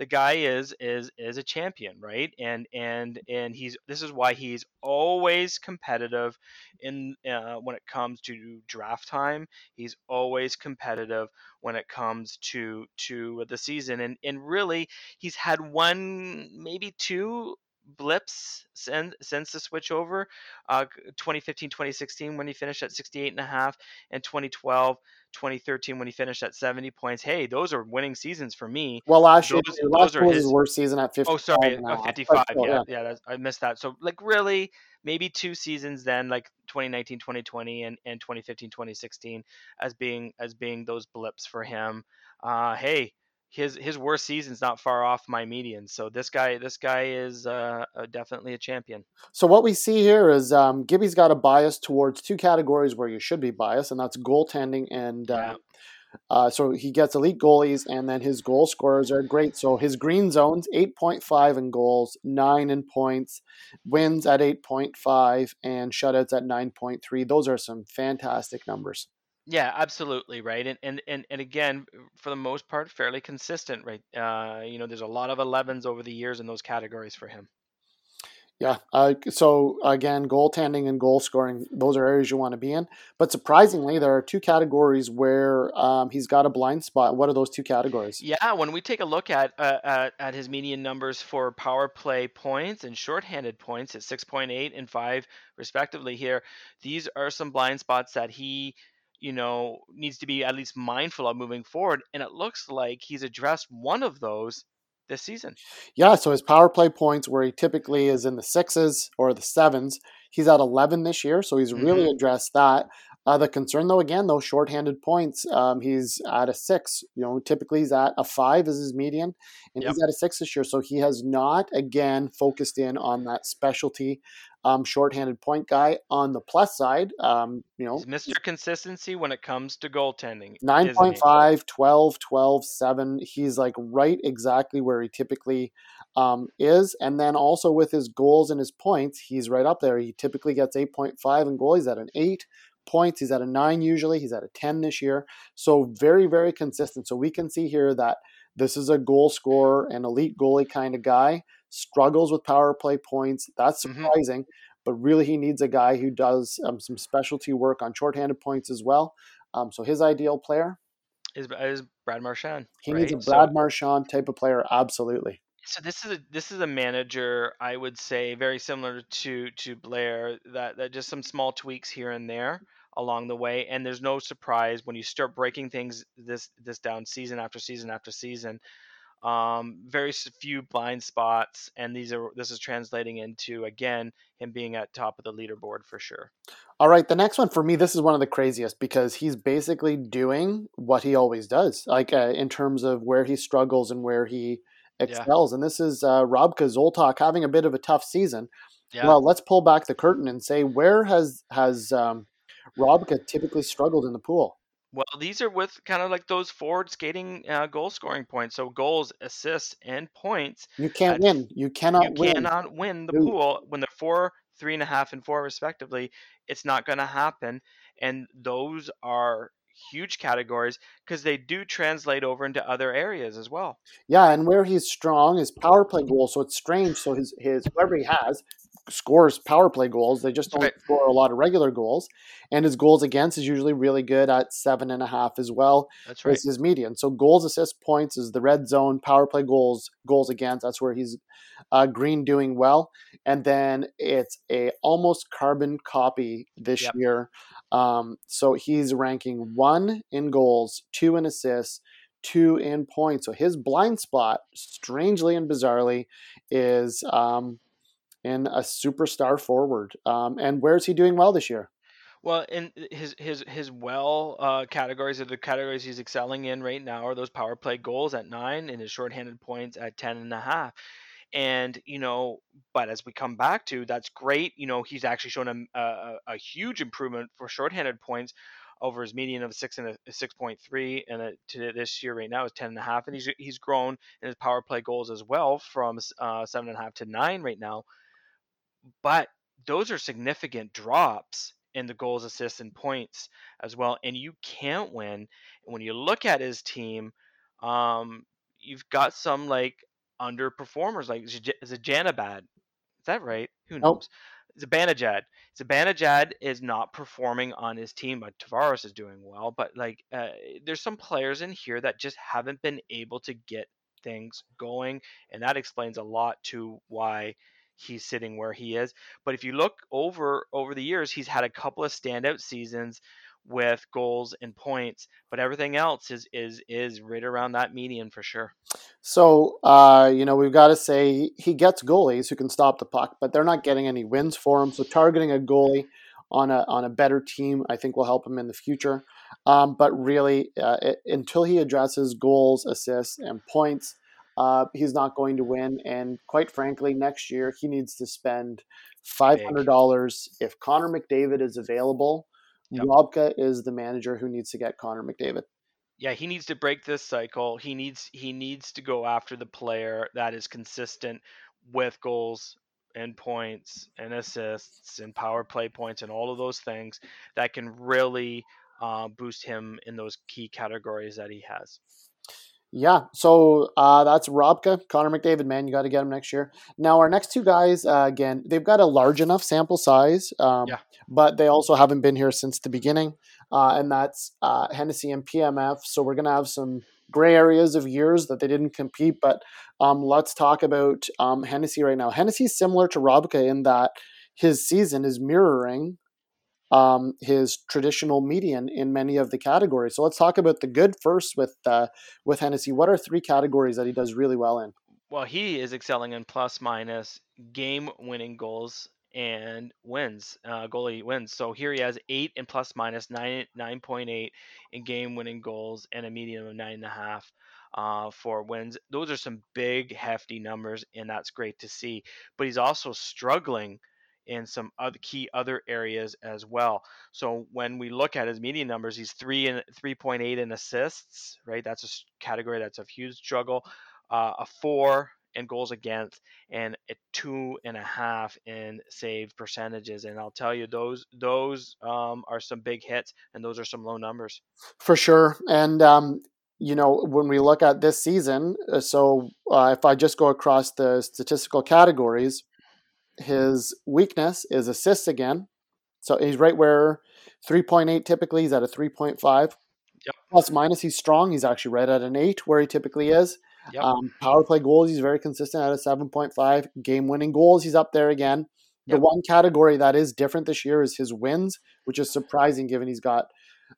Speaker 2: The guy is is is a champion, right? And and and he's this is why he's always competitive in uh, when it comes to draft time. He's always competitive when it comes to to the season, and and really he's had one maybe two blips since since the switch over. Uh, 2015, 2016 when he finished at 68 and a half, and 2012, 2013 when he finished at 70 points. Hey, those are winning seasons for me.
Speaker 3: Well, last year,
Speaker 2: Those-
Speaker 3: last year was
Speaker 2: his-
Speaker 3: worst season at 55.
Speaker 2: Oh, sorry,
Speaker 3: half.
Speaker 2: 55.
Speaker 3: Still,
Speaker 2: yeah, yeah, that's, I missed that. So, like, really, maybe two seasons then, like 2019, 2020, and, and 2015, 2016, as being as being those blips for him. Uh, hey, his his worst season's not far off my median. So this guy this guy is uh, uh, definitely a champion.
Speaker 3: So what we see here is um, Gibby's got a bias towards two categories where you should be biased, and that's goaltending and
Speaker 2: Yeah.
Speaker 3: uh, uh, so he gets elite goalies, and then his goal scorers are great. So his green zones eight point five in goals, nine in points, wins at eight point five, and shutouts at nine point three. Those are some fantastic numbers.
Speaker 2: Yeah, absolutely right, and and and and again, for the most part, fairly consistent, right? Uh, you know, there's a lot of 11s over the years in those categories for him.
Speaker 3: Yeah. Uh, so again, goaltending and goal scoring, those are areas you want to be in. But surprisingly, there are two categories where um, he's got a blind spot. What are those two categories?
Speaker 2: Yeah, when we take a look at uh, at, at his median numbers for power play points and shorthanded points at 6.8 and 5 respectively here, these are some blind spots that he, you know, needs to be at least mindful of moving forward and it looks like he's addressed one of those this season.
Speaker 3: Yeah. So his power play points, where he typically is in the sixes or the sevens, he's at 11 this year. So he's really mm-hmm. addressed that. Uh, the concern, though, again, those shorthanded points, um, he's at a six. You know, typically he's at a five is his median, and
Speaker 2: Yep.
Speaker 3: he's at a six this year. So he has not again focused in on that specialty um, shorthanded point guy. On the plus side, um, you know,
Speaker 2: He's Mr. Consistency when it comes to goaltending. isn't
Speaker 3: 9.5 12 12 7 he's like right exactly where he typically um, is and then also with his goals and his points he's right up there he typically gets 8.5 in goal he's at an 8 points he's at a 9 usually he's at a 10 this year so very very consistent so we can see here that this is a goal scorer an elite goalie kind of guy struggles with power play points that's
Speaker 2: Mhm.
Speaker 3: surprising but really he needs a guy who does um, some specialty work on shorthanded points as well um, so his ideal player,
Speaker 2: Is, is Brad Marchand.
Speaker 3: he
Speaker 2: right?
Speaker 3: needs a
Speaker 2: So-
Speaker 3: Brad Marchand type of player, absolutely.
Speaker 2: So this is a this is a manager I would say very similar to to Blair that that just some small tweaks here and there along the way and there's no surprise when you start breaking things this this down season after season after season um very few blind spots and these are this is translating into again him being at top of the leaderboard for sure
Speaker 3: All right, the next one for me, this is one of the craziest because he's basically doing what he always does, like uh, in terms of where he struggles and where he excels. And this is uh, Robka Zoltok having a bit of a tough season.
Speaker 2: yeah
Speaker 3: Well, let's pull back the curtain and say where has has um, Robka typically struggled in the pool?
Speaker 2: Well, these are with kind of like those forward skating uh, goal scoring points. So goals, assists, and points.
Speaker 3: You can't
Speaker 2: At-
Speaker 3: win. You cannot
Speaker 2: you
Speaker 3: win.
Speaker 2: cannot win the
Speaker 3: No.
Speaker 2: pool when they're four, three and a half, and four respectively. It's not going to happen, and those are huge categories because they do translate over into other areas as well.
Speaker 3: Yeah, and where he's strong is power play goals. So it's strange. So his his whoever he has scores power play goals. They just don't
Speaker 2: Right.
Speaker 3: score a lot of regular goals. And his goals against is usually really good at seven and a half as well.
Speaker 2: That's right.
Speaker 3: This is median. So goals, assists, points is the red zone. Power play goals, goals against. That's where he's uh, green doing well. And then it's a almost carbon copy this
Speaker 2: Yep.
Speaker 3: year. Um, so he's ranking one in goals, two in assists, two in points. So his blind spot, strangely and bizarrely, is um, in a superstar forward. Um, and where's he doing well this year?
Speaker 2: Well, in his his his well uh, categories are the categories he's excelling in right now are those power play goals at nine and his shorthanded points at ten and a half. And you know, but as we come back to, that's great. You know, he's actually shown a a, a huge improvement for shorthanded points over his median of six and a six point three, and it, to this year right now is ten and a half, and he's he's grown in his power play goals as well from uh, seven and a half to nine right now but those are significant drops in the goals, assists, and points as well. And you can't win. And when you look at his team, um, you've got some like underperformers like Z- Zajanabad. Is that right? Who knows? Nope. Zibanejad. Zibanejad is not performing on his team, but Tavares is doing well. But like, uh, there's some players in here that just haven't been able to get things going, and that explains a lot to why he's sitting where he is. But if you look over over the years, he's had a couple of standout seasons with goals and points, but everything else is is is right around that median for sure.
Speaker 3: So, uh, you know, we've got to say he gets goalies who can stop the puck, but they're not getting any wins for him. So, targeting a goalie on a on a better team, I think, will help him in the future. Um, but really, uh, it, until he addresses goals, assists, and points, uh, he's not going to win. And quite frankly, next year he needs to spend five hundred dollars if Connor McDavid is available. Yep. Robka is the manager who needs to get Connor McDavid.
Speaker 2: Yeah, he needs to break this cycle. He needs he needs to go after the player that is consistent with goals and points and assists and power play points and all of those things that can really uh, boost him in those key categories that he has.
Speaker 3: Yeah, so uh, that's Robka, Connor McDavid. Man, you got to get him next year. Now, our next two guys, uh, again, they've got a large enough sample size, um, yeah. but they also haven't been here since the beginning, uh, and that's uh, Hennessy and PMF. So we're gonna have some gray areas of years that they didn't compete. But um, let's talk about um, Hennessy right now. Hennessy is similar to Robka in that his season is mirroring um, his traditional median in many of the categories. So let's talk about the good first with uh, with Hennessy. What are three categories that he does really well in?
Speaker 2: Well, he is excelling in plus minus game winning goals and wins uh, goalie wins. So here he has eight and plus minus nine nine point eight in game winning goals and a median of nine and a half uh, for wins. Those are some big hefty numbers, and that's great to see. But he's also struggling in some other key other areas as well. So when we look at his median numbers, he's three and three point eight in assists, right? That's a category that's a huge struggle. Uh, a four in goals against, and a two and a half in save percentages. And I'll tell you, those those um, are some big hits, and those are some low numbers
Speaker 3: for sure. And um, you know, when we look at this season, uh, so uh, if I just go across the statistical categories, his weakness is assists again. So he's right where 3.8 typically, he's at a 3.5. Yep. Plus minus, he's strong. He's actually right at an 8 where he typically is. Yep. Um, power play goals, he's very consistent at a 7.5. Game winning goals, he's up there again. The yep. one category that is different this year is his wins, which is surprising given he's got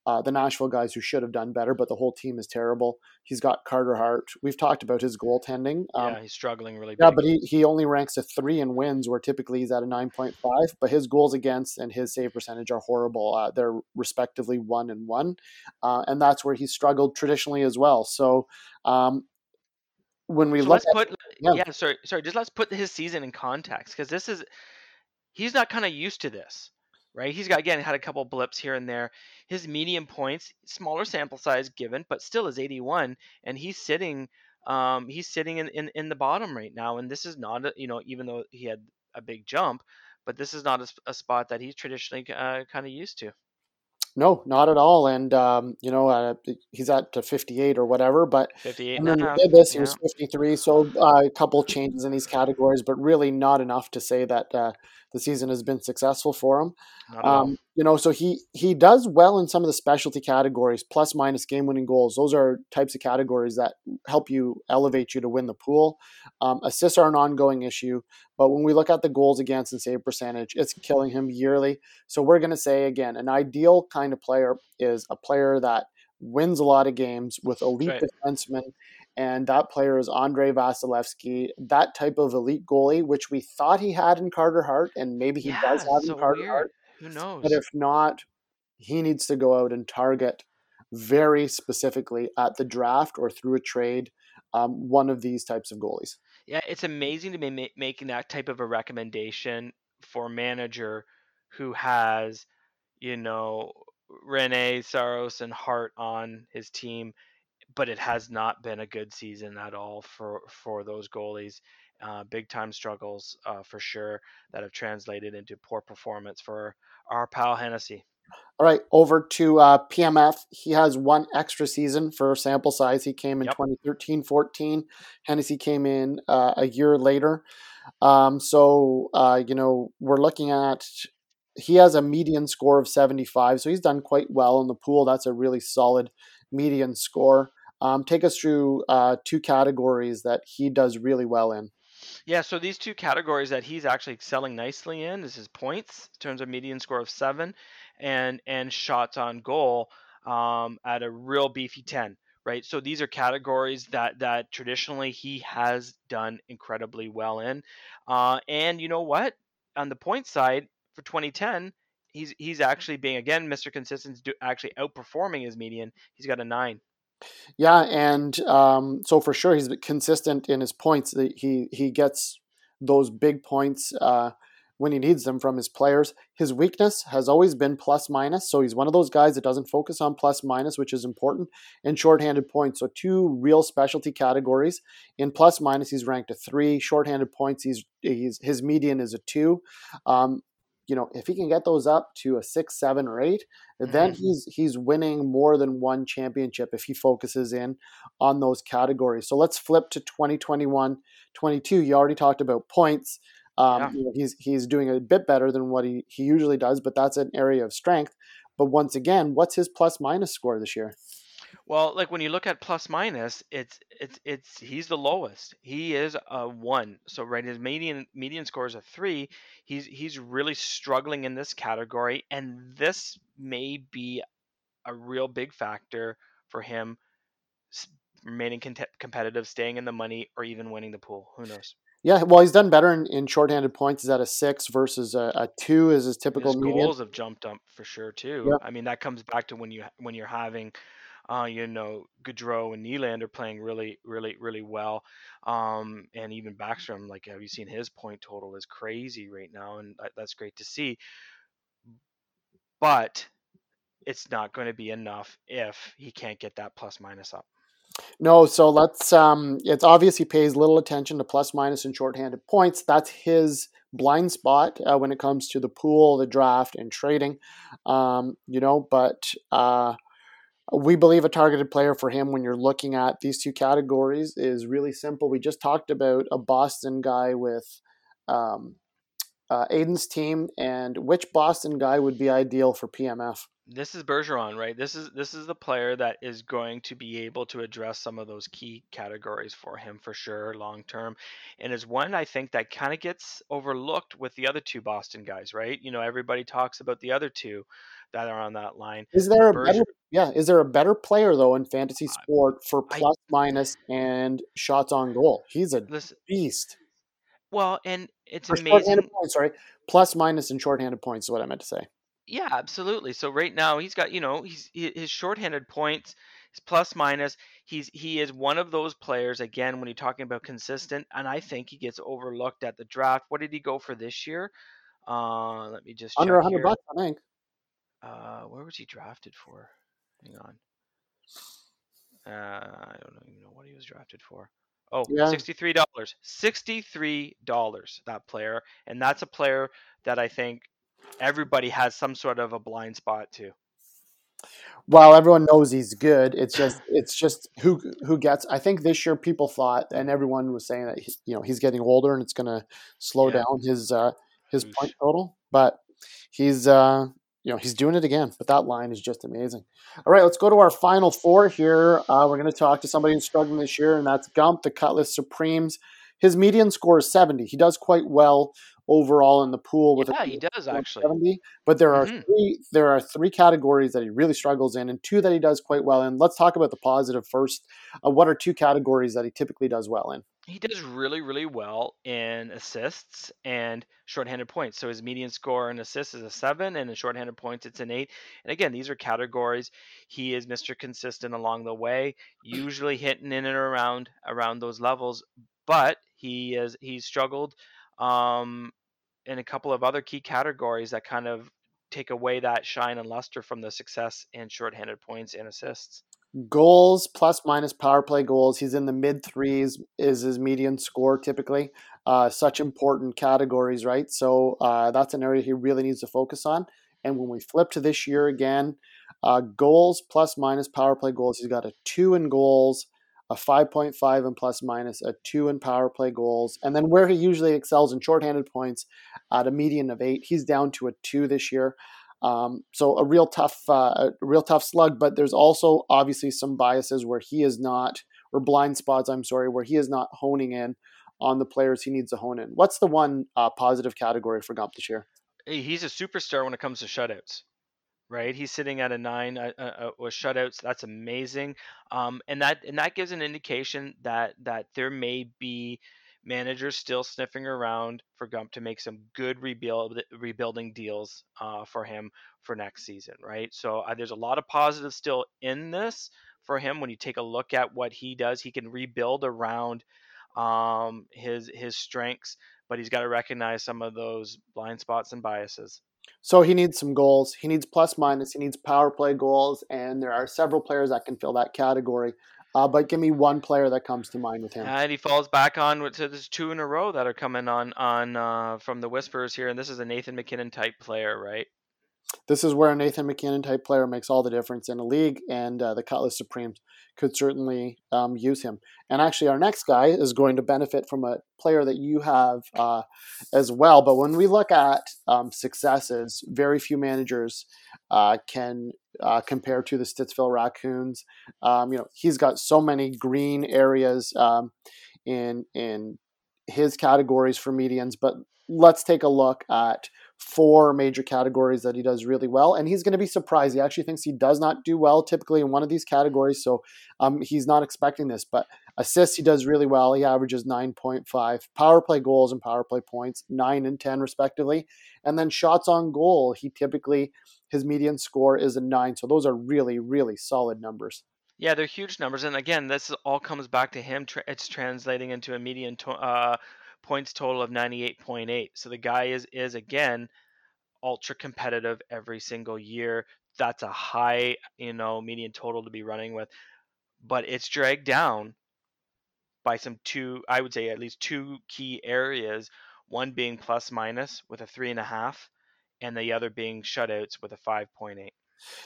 Speaker 3: uh, the Nashville guys who should have done better, but the whole team is terrible. He's got Carter Hart. We've talked about his goaltending.
Speaker 2: Um, yeah, he's struggling really.
Speaker 3: Yeah, but he, he only ranks a three in wins, where typically he's at a nine point five. But his goals against and his save percentage are horrible. Uh, they're respectively one and one, uh, and that's where he struggled traditionally as well. So. Um, when we
Speaker 2: so
Speaker 3: look
Speaker 2: let's at, put yeah. yeah sorry sorry just let's put his season in context because this is he's not kind of used to this right? He's got again had a couple blips here and there. His median points, smaller sample size given, but still is 81, and he's sitting um, he's sitting in, in in the bottom right now. And this is not a, you know even though he had a big jump, but this is not a, a spot that he's traditionally uh, kind of used to.
Speaker 3: No, not at all. And um, you know, uh, he's at 58 or whatever. But
Speaker 2: 58
Speaker 3: and then he did this, he yeah. was 53. So uh, a couple changes in these categories, but really not enough to say that uh, the season has been successful for him. Um, you know, so he he does well in some of the specialty categories, plus minus game winning goals. Those are types of categories that help you elevate you to win the pool. Um, assists are an ongoing issue, but when we look at the goals against and save percentage, it's killing him yearly. So we're going to say again, an ideal kind of player is a player that wins a lot of games with elite right. defensemen and that player is Andrei Vasilevskiy, that type of elite goalie, which we thought he had in Carter Hart, and maybe he yeah, does have so in Carter
Speaker 2: weird.
Speaker 3: Hart.
Speaker 2: Who knows?
Speaker 3: But if not, he needs to go out and target very specifically at the draft or through a trade um, one of these types of goalies.
Speaker 2: Yeah, it's amazing to be ma- making that type of a recommendation for a manager who has, you know, Rinne, Saros, and Hart on his team but it has not been a good season at all for for those goalies. Uh, big time struggles uh, for sure that have translated into poor performance for our pal Hennessy.
Speaker 3: All right, over to uh, PMF. He has one extra season for sample size. He came in yep. 2013 14. Hennessy came in uh, a year later. Um, so, uh, you know, we're looking at he has a median score of 75. So he's done quite well in the pool. That's a really solid median score. Um, take us through uh, two categories that he does really well in.
Speaker 2: Yeah, so these two categories that he's actually excelling nicely in is his points in terms of median score of seven, and and shots on goal um, at a real beefy ten. Right, so these are categories that that traditionally he has done incredibly well in, uh, and you know what? On the point side for 2010, he's he's actually being again Mr. Consistent, actually outperforming his median. He's got a nine.
Speaker 3: Yeah, and um, so for sure he's consistent in his points. He he gets those big points uh, when he needs them from his players. His weakness has always been plus minus, so he's one of those guys that doesn't focus on plus minus, which is important, and shorthanded points. So two real specialty categories. In plus minus, he's ranked a three. Shorthanded points, he's he's his median is a two. Um, you know, if he can get those up to a six, seven, or 8 mm-hmm. then he's he's winning more than one championship if he focuses in on those categories. So let's flip to 2021, 22. You already talked about points. Um, yeah. you know, he's he's doing a bit better than what he, he usually does, but that's an area of strength. But once again, what's his plus minus score this year?
Speaker 2: Well, like when you look at plus minus, it's it's it's he's the lowest. He is a one. So right, his median median score is a three. He's he's really struggling in this category, and this may be a real big factor for him remaining competitive, staying in the money, or even winning the pool. Who knows?
Speaker 3: Yeah, well, he's done better in, in shorthanded points. He's at a six versus a, a two is his typical
Speaker 2: his
Speaker 3: median.
Speaker 2: goals have jumped up for sure too. I mean, that comes back to when you when you're having uh, you know, Gaudreau and Nylander are playing really, really, really well. Um, and even Backstrom, like, have you seen his point total is crazy right now, and that's great to see. But it's not going to be enough if he can't get that plus minus up.
Speaker 3: No, so let's. Um, it's obvious he pays little attention to plus minus and shorthanded points. That's his blind spot uh, when it comes to the pool, the draft, and trading. Um, you know, but uh, we believe a targeted player for him when you're looking at these two categories is really simple. We just talked about a Boston guy with um, uh, Aiden's team, and which Boston guy would be ideal for PMF?
Speaker 2: This is Bergeron, right? This is this is the player that is going to be able to address some of those key categories for him for sure, long term, and is one I think that kind of gets overlooked with the other two Boston guys, right? You know, everybody talks about the other two that are on that line.
Speaker 3: Is there a better, yeah? Is there a better player though in fantasy sport for plus I, minus and shots on goal? He's a listen, beast.
Speaker 2: Well, and it's for amazing.
Speaker 3: Points, sorry, plus minus and shorthanded points is what I meant to say.
Speaker 2: Yeah, absolutely. So right now he's got you know he's his shorthanded points, his plus minus. He's he is one of those players again when you're talking about consistent, and I think he gets overlooked at the draft. What did he go for this year? Uh, let me just
Speaker 3: under 100 bucks, I think.
Speaker 2: Uh, where was he drafted for? Hang on. Uh, I don't even know what he was drafted for. Oh, yeah. $63. $63 that player. And that's a player that I think everybody has some sort of a blind spot to.
Speaker 3: Well, everyone knows he's good. It's just it's just who who gets. I think this year people thought, and everyone was saying that he, you know he's getting older and it's going to slow yeah. down his uh, his Oosh. point total. But he's uh, you know, he's doing it again. But that line is just amazing. All right, let's go to our final four here. Uh, we're going to talk to somebody who's struggling this year, and that's Gump, the Cutlass Supremes. His median score is 70. He does quite well overall in the pool with
Speaker 2: yeah, he does actually
Speaker 3: but there are mm-hmm. three there are three categories that he really struggles in and two that he does quite well in let's talk about the positive first uh, what are two categories that he typically does well in
Speaker 2: he does really, really well in assists and shorthanded points. So his median score in assists is a seven, and in shorthanded points it's an eight. And again, these are categories. He is Mr. Consistent along the way, usually hitting in and around around those levels. But he is he's struggled um, in a couple of other key categories that kind of take away that shine and luster from the success in shorthanded points and assists
Speaker 3: goals plus minus power play goals. He's in the mid threes is his median score typically. Uh, such important categories, right? So uh, that's an area he really needs to focus on. And when we flip to this year again, uh, goals plus minus power play goals, he's got a two in goals, a 5.5 in plus minus, a two in power play goals. And then where he usually excels in shorthanded points at a median of eight, he's down to a two this year. Um, so a real tough, uh, a real tough slug. But there's also obviously some biases where he is not, or blind spots. I'm sorry, where he is not honing in on the players he needs to hone in. What's the one uh, positive category for Gump this year?
Speaker 2: He's a superstar when it comes to shutouts right? He's sitting at a nine uh, uh, with shutouts. That's amazing, um, and that and that gives an indication that that there may be managers still sniffing around for Gump to make some good rebuild rebuilding deals uh, for him for next season, right? So uh, there's a lot of positives still in this for him. When you take a look at what he does, he can rebuild around um, his his strengths, but he's got to recognize some of those blind spots and biases.
Speaker 3: So he needs some goals. He needs plus minus. He needs power play goals, and there are several players that can fill that category. Uh, but give me one player that comes to mind with him.
Speaker 2: And he falls back on to there's two in a row that are coming on on uh, from the whispers here, and this is a Nathan MacKinnon type player, right?
Speaker 3: This is where a Nathan MacKinnon type player makes all the difference in a league, and uh, the Cutlass Supremes could certainly um, use him. And actually, our next guy is going to benefit from a player that you have uh, as well. But when we look at um, successes, very few managers uh, can uh, compare to the Stittsville Raccoons. Um, you know, he's got so many green areas um, in in his categories for medians, but let's take a look at four major categories that he does really well. And he's going to be surprised. He actually thinks he does not do well typically in one of these categories. So um, he's not expecting this. But assists, he does really well. He averages 9.5. Power play goals and power play points, 9 and 10 respectively. And then shots on goal, he typically, his median score is a 9. So those are really, really solid numbers.
Speaker 2: Yeah, they're huge numbers. And again, this all comes back to him. It's translating into a median to, uh, points total of 98.8. So the guy is is again ultra competitive every single year. That's a high, you know, median total to be running with. But it's dragged down by some two, I would say at least two key areas. One being plus minus with a three and a half, and the other being shutouts with a 5.8.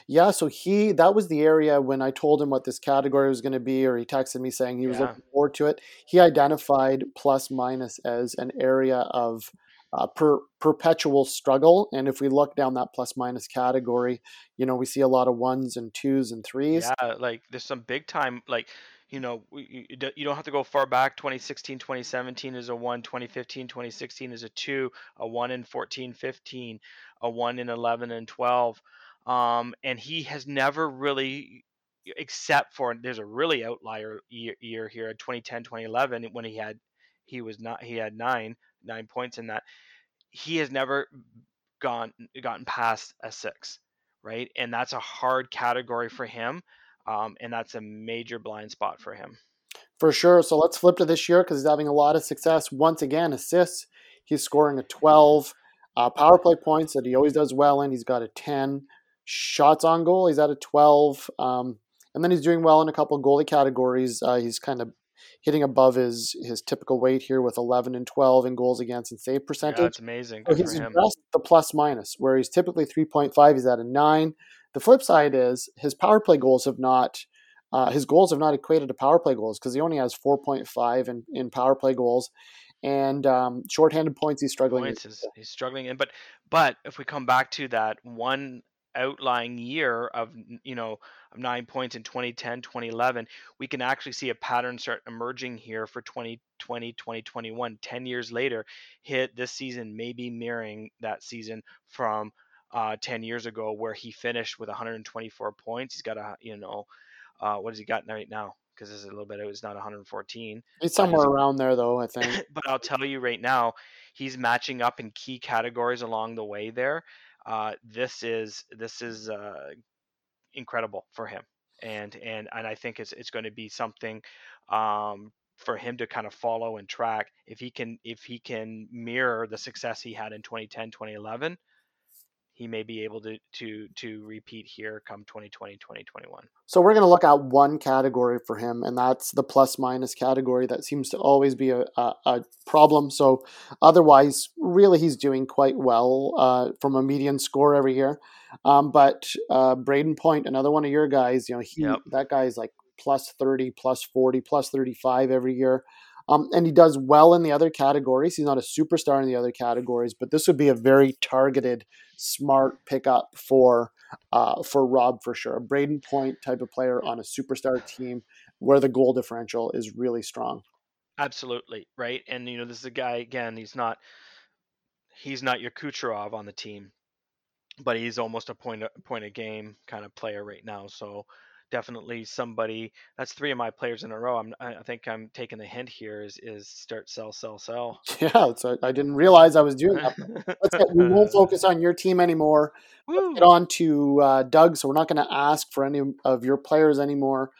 Speaker 3: Yeah, so he that was the area when I told him what this category was going to be, or he texted me saying he was yeah. looking forward to it. He identified plus minus as an area of uh, per, perpetual struggle. And if we look down that plus minus category, you know, we see a lot of ones and twos and threes.
Speaker 2: Yeah, like there's some big time, like, you know, you, you don't have to go far back. 2016, 2017 is a one, 2015, 2016 is a two, a one in 14, 15, a one in 11 and 12. Um, and he has never really, except for there's a really outlier year, year here, 2010, 2011, when he had he was not he had nine nine points in that. He has never gone gotten past a six, right? And that's a hard category for him, um, and that's a major blind spot for him.
Speaker 3: For sure. So let's flip to this year because he's having a lot of success. Once again, assists. He's scoring a 12. Uh, power play points that he always does well in. He's got a 10 shots on goal. He's at a 12. Um, and then he's doing well in a couple goalie categories. Uh, he's kind of hitting above his his typical weight here with 11 and 12 in goals against and save percentage. Yeah,
Speaker 2: that's amazing. so
Speaker 3: he's addressed the plus minus, where he's typically 3.5. He's at a nine. The flip side is his power play goals have not. Uh, his goals have not equated to power play goals because he only has 4.5 in, in power play goals, and um, shorthanded points he's struggling.
Speaker 2: Points is, he's struggling in, but but if we come back to that one outlying year of you know of nine points in 2010 2011 we can actually see a pattern start emerging here for 2020 2021 10 years later hit this season maybe mirroring that season from uh, 10 years ago where he finished with 124 points. He's got a you know uh, what has he got right now? Because it's a little bit it was not 114
Speaker 3: it's somewhere around there though i think.
Speaker 2: but i'll tell you right now he's matching up in key categories along the way there uh, this is this is uh, incredible for him, and and and I think it's it's going to be something um, for him to kind of follow and track. If he can if he can mirror the success he had in 2010 2011 he may be able to to to repeat here come 2020 2021
Speaker 3: so we're going to look at one category for him and that's the plus minus category that seems to always be a, a, a problem so otherwise really he's doing quite well uh, from a median score every year um, but uh, Brayden Point another one of your guys you know he yep. that guy is like plus 30 plus 40 plus 35 every year um, and he does well in the other categories. He's not a superstar in the other categories, but this would be a very targeted, smart pickup for uh, for Rob for sure. A Brayden Point type of player on a superstar team where the goal differential is really strong.
Speaker 2: Absolutely right, and you know this is a guy again. He's not he's not your Kucherov on the team, but he's almost a point a point a game kind of player right now. So definitely somebody. That's three of my players in a row. I'm, I think I'm taking the hint here. Is is start sell sell sell.
Speaker 3: Yeah, so I didn't realize I was doing that. Let's get, we won't focus on your team anymore. Let's get on to uh, Doug. So we're not going to ask for any of your players anymore.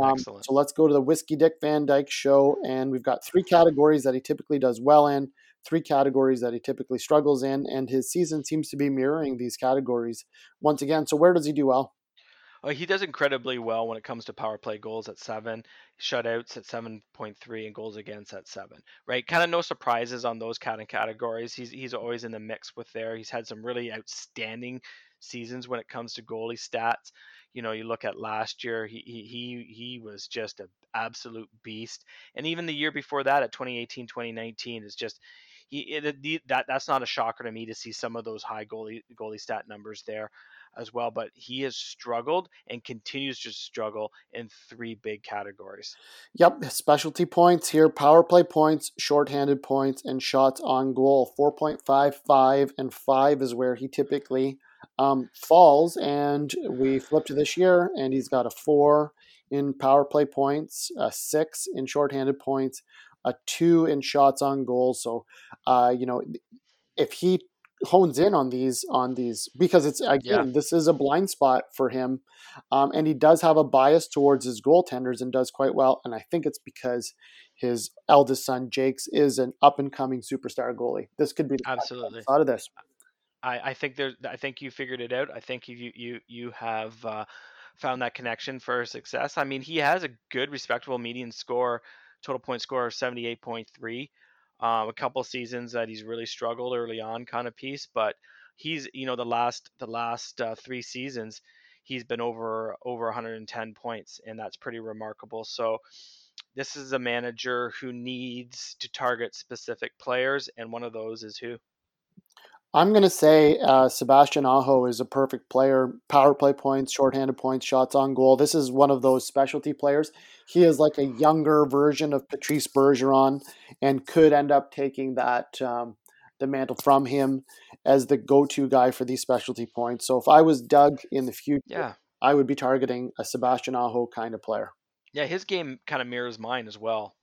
Speaker 3: Um,
Speaker 2: Excellent.
Speaker 3: so let's go to the Whiskey Dick Van Dyke show, and we've got three categories that he typically does well in, three categories that he typically struggles in, and his season seems to be mirroring these categories once again. So where does he do well?
Speaker 2: He does incredibly well when it comes to power play goals at seven, shutouts at seven point three, and goals against at seven. Right, kind of no surprises on those kind of categories. He's he's always in the mix with there. He's had some really outstanding seasons when it comes to goalie stats. You know, you look at last year, he he he, he was just an absolute beast, and even the year before that, at 2018, 2019, is just he it, that that's not a shocker to me to see some of those high goalie goalie stat numbers there as well, but he has struggled and continues to struggle in three big categories.
Speaker 3: Yep, specialty points here, power play points, shorthanded points, and shots on goal. 4.55 and 5 is where he typically um, falls. And we flip to this year, and he's got a 4 in power play points, a 6 in shorthanded points, a 2 in shots on goal. So, uh, you know, if he hones in on these on these because it's again yeah. this is a blind spot for him um, and he does have a bias towards his goaltenders and does quite well and i think it's because his eldest son jakes is an up and coming superstar goalie. This could be the
Speaker 2: absolutely.
Speaker 3: Out of this.
Speaker 2: I, I think there's i think you figured it out. I think you you you have uh, found that connection for success. I mean he has a good respectable median score total point score of 78.3 um, a couple seasons that he's really struggled early on, kind of piece. But he's you know the last the last uh, three seasons he's been over over 110 points, and that's pretty remarkable. So this is a manager who needs to target specific players, and one of those is who.
Speaker 3: I'm going to say uh, Sebastian Aho is a perfect player. Power play points, shorthanded points, shots on goal. This is one of those specialty players. He is like a younger version of Patrice Bergeron and could end up taking that um, the mantle from him as the go-to guy for these specialty points. So if I was Doug in the future,
Speaker 2: yeah.
Speaker 3: I would be targeting a Sebastian Aho kind of player.
Speaker 2: Yeah, his game kind of mirrors mine as well.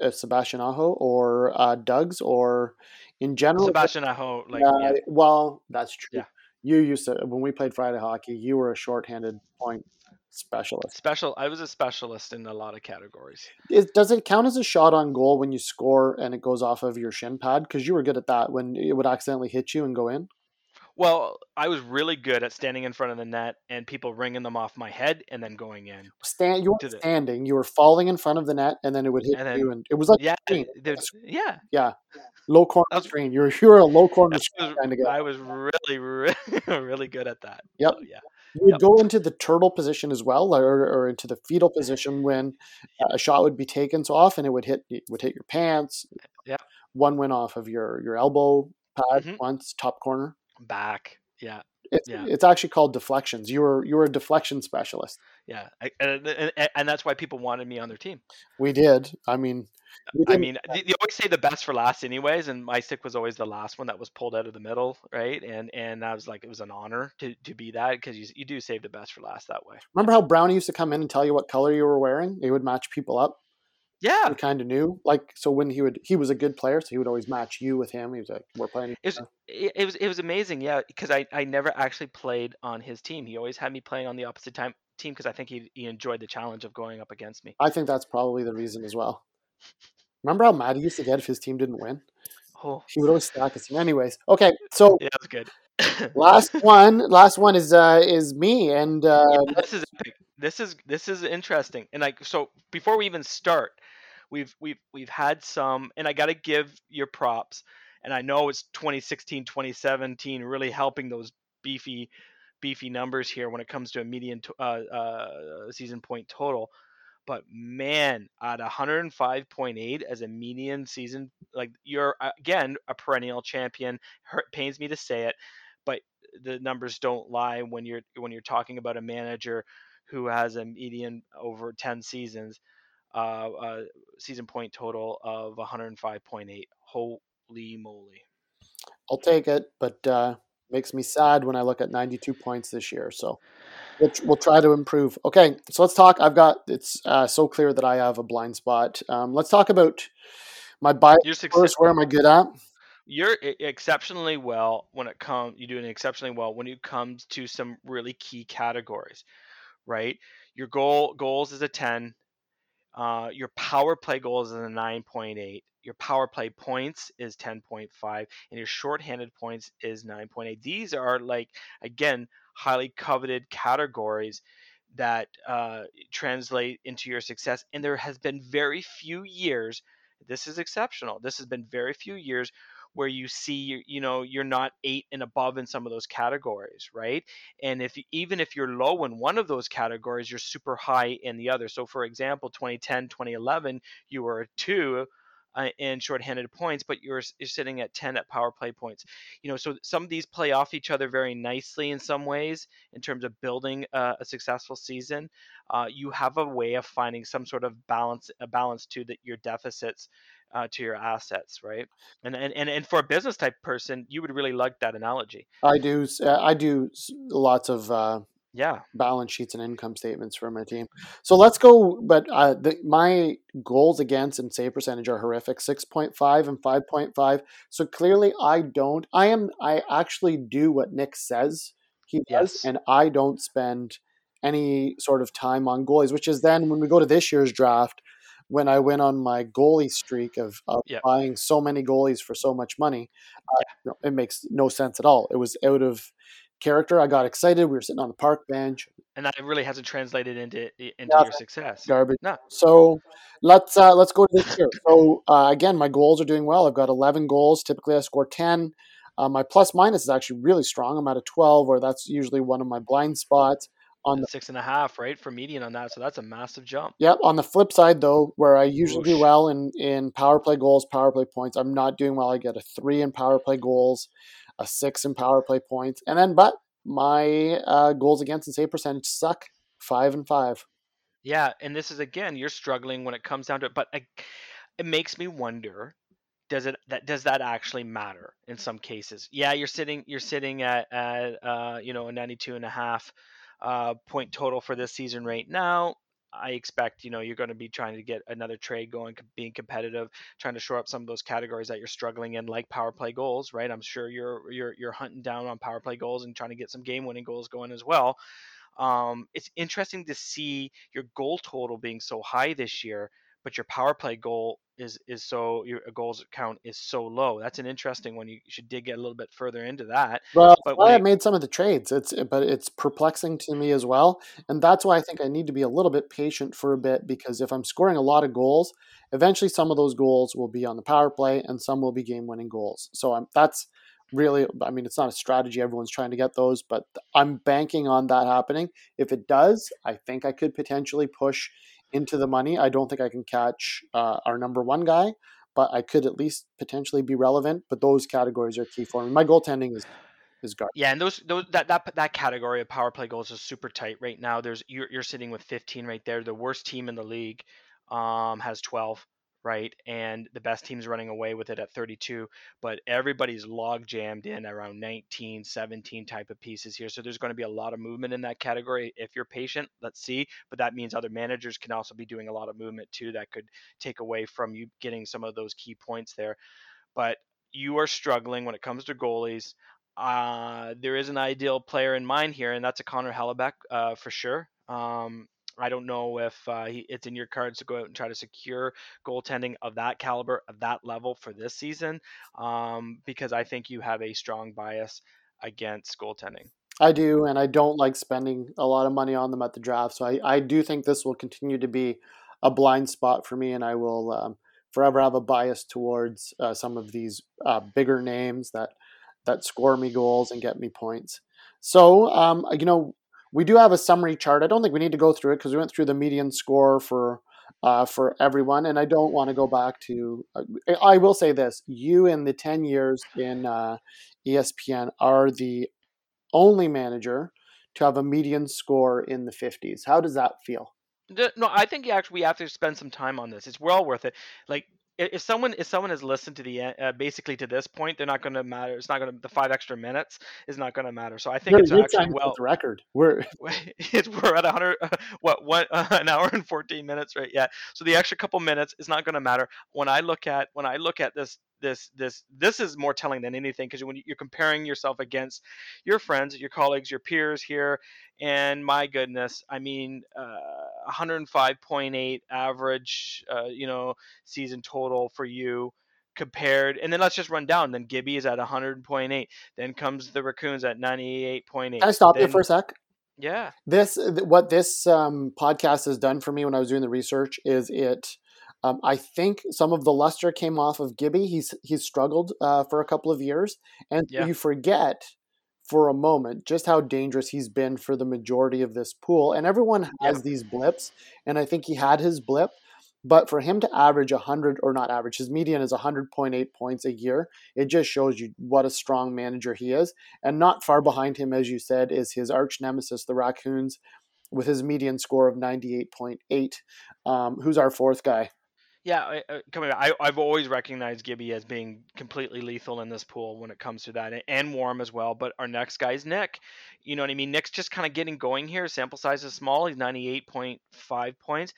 Speaker 3: Uh, Sebastian Aho or uh, Doug's or in general.
Speaker 2: Sebastian Aho, like
Speaker 3: uh, yeah. well, that's true. Yeah. You used to when we played Friday hockey. You were a shorthanded point specialist.
Speaker 2: Special. I was a specialist in a lot of categories.
Speaker 3: It, does it count as a shot on goal when you score and it goes off of your shin pad? Because you were good at that when it would accidentally hit you and go in.
Speaker 2: Well, I was really good at standing in front of the net and people ringing them off my head and then going in.
Speaker 3: Stand, you were standing. You were falling in front of the net, and then it would hit then, you, and it was like
Speaker 2: yeah, yeah,
Speaker 3: yeah, low corner was, screen. You're you're a low corner
Speaker 2: screen kind of guy. I was really, really, really good at that.
Speaker 3: Yep.
Speaker 2: So, yeah.
Speaker 3: You would yep. go into the turtle position as well, or, or into the fetal position when a shot would be taken. So often it would hit it would hit your pants.
Speaker 2: Yeah.
Speaker 3: One went off of your your elbow pad mm-hmm. once, top corner
Speaker 2: back. Yeah.
Speaker 3: It's,
Speaker 2: yeah.
Speaker 3: it's actually called deflections. You were you were a deflection specialist.
Speaker 2: Yeah, and, and, and that's why people wanted me on their team.
Speaker 3: We did. I mean, uh,
Speaker 2: I mean, you always say the best for last, anyways. And my stick was always the last one that was pulled out of the middle, right? And and I was like, it was an honor to, to be that because you you do save the best for last that way.
Speaker 3: Remember how Brownie used to come in and tell you what color you were wearing? He would match people up.
Speaker 2: Yeah,
Speaker 3: we kind of knew. Like, so when he would, he was a good player, so he would always match you with him. He was like, "We're playing."
Speaker 2: It was, it was, it was amazing. Yeah, because I, I never actually played on his team. He always had me playing on the opposite time team because I think he, he enjoyed the challenge of going up against me.
Speaker 3: I think that's probably the reason as well. Remember how mad he used to get if his team didn't win?
Speaker 2: Oh.
Speaker 3: He would always stack his team. Anyways, okay, so
Speaker 2: yeah, that's good.
Speaker 3: last one, last one is uh is me, and uh,
Speaker 2: yeah, this is epic. This is this is interesting, and like so before we even start we've we've we've had some and I got to give your props and I know it's 2016 2017 really helping those beefy beefy numbers here when it comes to a median uh, uh, season point total but man at 105.8 as a median season like you're again a perennial champion Hurt, pains me to say it but the numbers don't lie when you're when you're talking about a manager who has a median over 10 seasons uh, uh, season point total of 105.8. Holy moly!
Speaker 3: I'll take it, but uh, makes me sad when I look at 92 points this year. So we'll, we'll try to improve. Okay, so let's talk. I've got it's uh, so clear that I have a blind spot. Um, let's talk about my bias first. Where am I good at?
Speaker 2: You're exceptionally well when it comes. You're doing exceptionally well when it comes to some really key categories, right? Your goal goals is a 10. Uh, your power play goals is a 9.8 your power play points is 10.5 and your shorthanded points is 9.8 these are like again highly coveted categories that uh, translate into your success and there has been very few years this is exceptional this has been very few years where you see you you know you're not eight and above in some of those categories right and if even if you're low in one of those categories you're super high in the other so for example 2010 2011 you were a two uh, in shorthanded points, but you're you're sitting at 10 at power play points. You know, so some of these play off each other very nicely in some ways in terms of building a, a successful season. Uh, you have a way of finding some sort of balance, a balance to that your deficits uh, to your assets, right? And, and and and for a business type person, you would really like that analogy.
Speaker 3: I do. Uh, I do lots of uh,
Speaker 2: yeah
Speaker 3: balance sheets and income statements for my team. So let's go. But uh, the, my goals against and save percentage are horrific: six point five and five point five. So clearly, I don't. I am. I actually do what Nick says he does, yes. and I don't spend any sort of time on goalies. Which is then when we go to this year's draft, when I went on my goalie streak of, of yep. buying so many goalies for so much money, uh, know, it makes no sense at all. It was out of character. I got excited. We were sitting on the park bench,
Speaker 2: and that really hasn't translated into into your success.
Speaker 3: Garbage. No. So let's uh, let's go to this year. So uh, again, my goals are doing well. I've got 11 goals. Typically, I score 10. Uh, my plus minus is actually really strong. I'm at a 12, where that's usually one of my blind spots.
Speaker 2: On the six and a half, right, for median on that, so that's a massive jump.
Speaker 3: Yep. On the flip side, though, where I usually Oosh. do well in in power play goals, power play points, I'm not doing well. I get a three in power play goals a six in power play points, and then but my uh, goals against and save percentage suck five and five.
Speaker 2: Yeah, and this is again you're struggling when it comes down to it, but I, it makes me wonder does it that does that actually matter in some cases yeah you're sitting you're sitting at, at uh, you know a 92 and a half uh, point total for this season right now I expect you know you're going to be trying to get another trade going, being competitive, trying to shore up some of those categories that you're struggling in, like power play goals. Right, I'm sure you're you're you're hunting down on power play goals and trying to get some game winning goals going as well. Um, it's interesting to see your goal total being so high this year, but your power play goal is is so your uh, goals count is so low. That's an interesting one. You should dig a little bit further into that.
Speaker 3: Well, but why I made some of the trades. It's but it's perplexing to me as well, and that's why I think I need to be a little bit patient for a bit because if I'm scoring a lot of goals, eventually some of those goals will be on the power play and some will be game winning goals. So I'm that's really i mean it's not a strategy everyone's trying to get those but i'm banking on that happening if it does i think i could potentially push into the money. I don't think I can catch uh, our number one guy, but I could at least potentially be relevant. But those categories are key for me. My goaltending is is garbage.
Speaker 2: Yeah, and those those that that that category of power play goals is super tight right now. There's you're you're sitting with 15 right there. The worst team in the league um, has 12 right? And the best team's running away with it at 32, but everybody's log jammed in around 19, 17 type of pieces here. So there's going to be a lot of movement in that category. If you're patient, let's see. But that means other managers can also be doing a lot of movement too that could take away from you getting some of those key points there. But you are struggling when it comes to goalies. Uh, there is an ideal player in mind here, and that's a Connor Hellebuyck uh, for sure. Um, I don't know if uh, he, it's in your cards to go out and try to secure goaltending of that caliber, of that level for this season, um, because I think you have a strong bias against goaltending.
Speaker 3: I do, and I don't like spending a lot of money on them at the draft. So I, I do think this will continue to be a blind spot for me, and I will um, forever have a bias towards uh, some of these uh, bigger names that that score me goals and get me points. So, um, you know, we do have a summary chart. I don't think we need to go through it because we went through the median score for uh, for everyone, and I don't want to go back to. Uh, I will say this: you in the ten years in uh, ESPN are the only manager to have a median score in the fifties. How does that feel?
Speaker 2: No, I think actually we have to spend some time on this. It's well worth it. Like if someone if someone has listened to the uh, basically to this point, they're not going to matter. It's not going to the five extra minutes is not going to matter. So I think
Speaker 3: We're,
Speaker 2: it's actually well.
Speaker 3: the record. We're
Speaker 2: it's, we're at 100 what what uh, an hour and 14 minutes right yeah so the extra couple minutes is not going to matter when i look at when i look at this this this this is more telling than anything because when you're comparing yourself against your friends your colleagues your peers here and my goodness i mean uh, 105.8 average uh, you know season total for you compared and then let's just run down then gibby is at 100.8 then comes the raccoons at 98.8
Speaker 3: can I stop
Speaker 2: then,
Speaker 3: you for a sec?
Speaker 2: yeah
Speaker 3: This what this um, podcast has done for me when I was doing the research is it. Um, I think some of the luster came off of Gibby. He's he's struggled uh, for a couple of years, and
Speaker 2: Yeah.
Speaker 3: you forget for a moment just how dangerous he's been for the majority of this pool. And everyone has
Speaker 2: Yeah.
Speaker 3: these blips, and I think he had his blip. But for him to average 100 or not average, his median is 100.8 points a year. It just shows you what a strong manager he is. And not far behind him, as you said, is his arch nemesis, the Raccoons, with his median score of 98.8. Um, who's our fourth guy?
Speaker 2: Yeah, I, I, coming back, I, I've always recognized Gibby as being completely lethal in this pool when it comes to that, and- and Warm as well. But our next guy is Nick. You know what I mean? Nick's just kind of getting going here. Sample size is small. He's 98.5 points.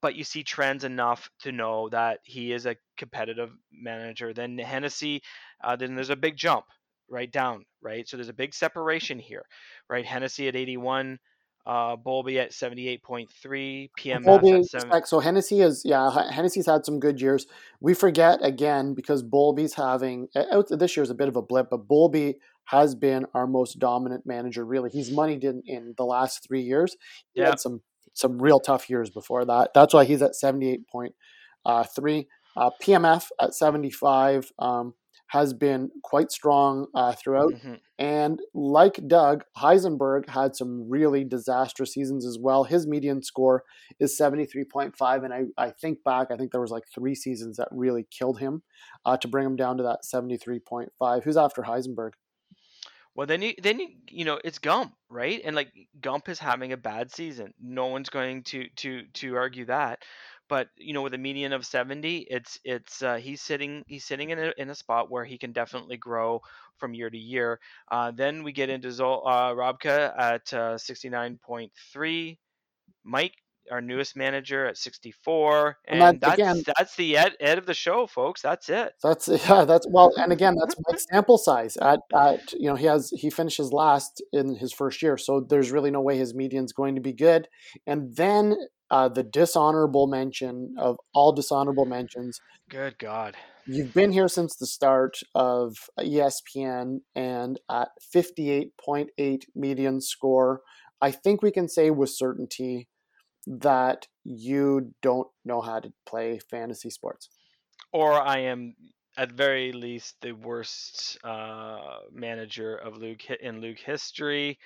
Speaker 2: But you see trends enough to know that he is a competitive manager. Then Hennessy, uh, then there's a big jump right down, right? So there's a big separation here, right? Hennessy at 81, uh, Bowlby at 78.3, PMS
Speaker 3: Bowlby,
Speaker 2: at 7.
Speaker 3: so Hennessy is yeah Hennessy's had some good years. We forget again because Bowlby's having uh, this year's a bit of a blip, but Bowlby has been our most dominant manager. Really, he's moneyed in in the last three years. He
Speaker 2: Yeah.
Speaker 3: had some some real tough years before that. That's why he's at seventy eight point three. Uh, PMF at seventy five um, has been quite strong uh, throughout.
Speaker 2: Mhm.
Speaker 3: And like Doug, Heisenberg had some really disastrous seasons as well. His median score is 73.5. And I, I think back, I think there was like three seasons that really killed him uh, to bring him down to that 73.5. Who's after Heisenberg?
Speaker 2: Well, then you then you you know it's Gump, right? And like Gump is having a bad season. No one's going to to to argue that. But you know, with a median of seventy, it's it's uh, he's sitting he's sitting in a in a spot where he can definitely grow from year to year. Uh, then we get into Zol, uh, Robka at uh, sixty nine point three. Mike, our newest manager, at sixty four,
Speaker 3: And
Speaker 2: and,
Speaker 3: that-
Speaker 2: that's
Speaker 3: again-
Speaker 2: that's the ed, ed of the show, folks. That's it.
Speaker 3: That's yeah, that's well, and again, that's Mike's sample size. At, at you know, he has he finishes last in his first year, so there's really no way his median's going to be good. And then uh, the dishonorable mention of all dishonorable mentions
Speaker 2: Good God.
Speaker 3: You've been here since the start of ESPN and at 58.8 median score. I think we can say with certainty that you don't know how to play fantasy sports.
Speaker 2: or I am at very least the worst uh, manager of LOOG in LOOG history.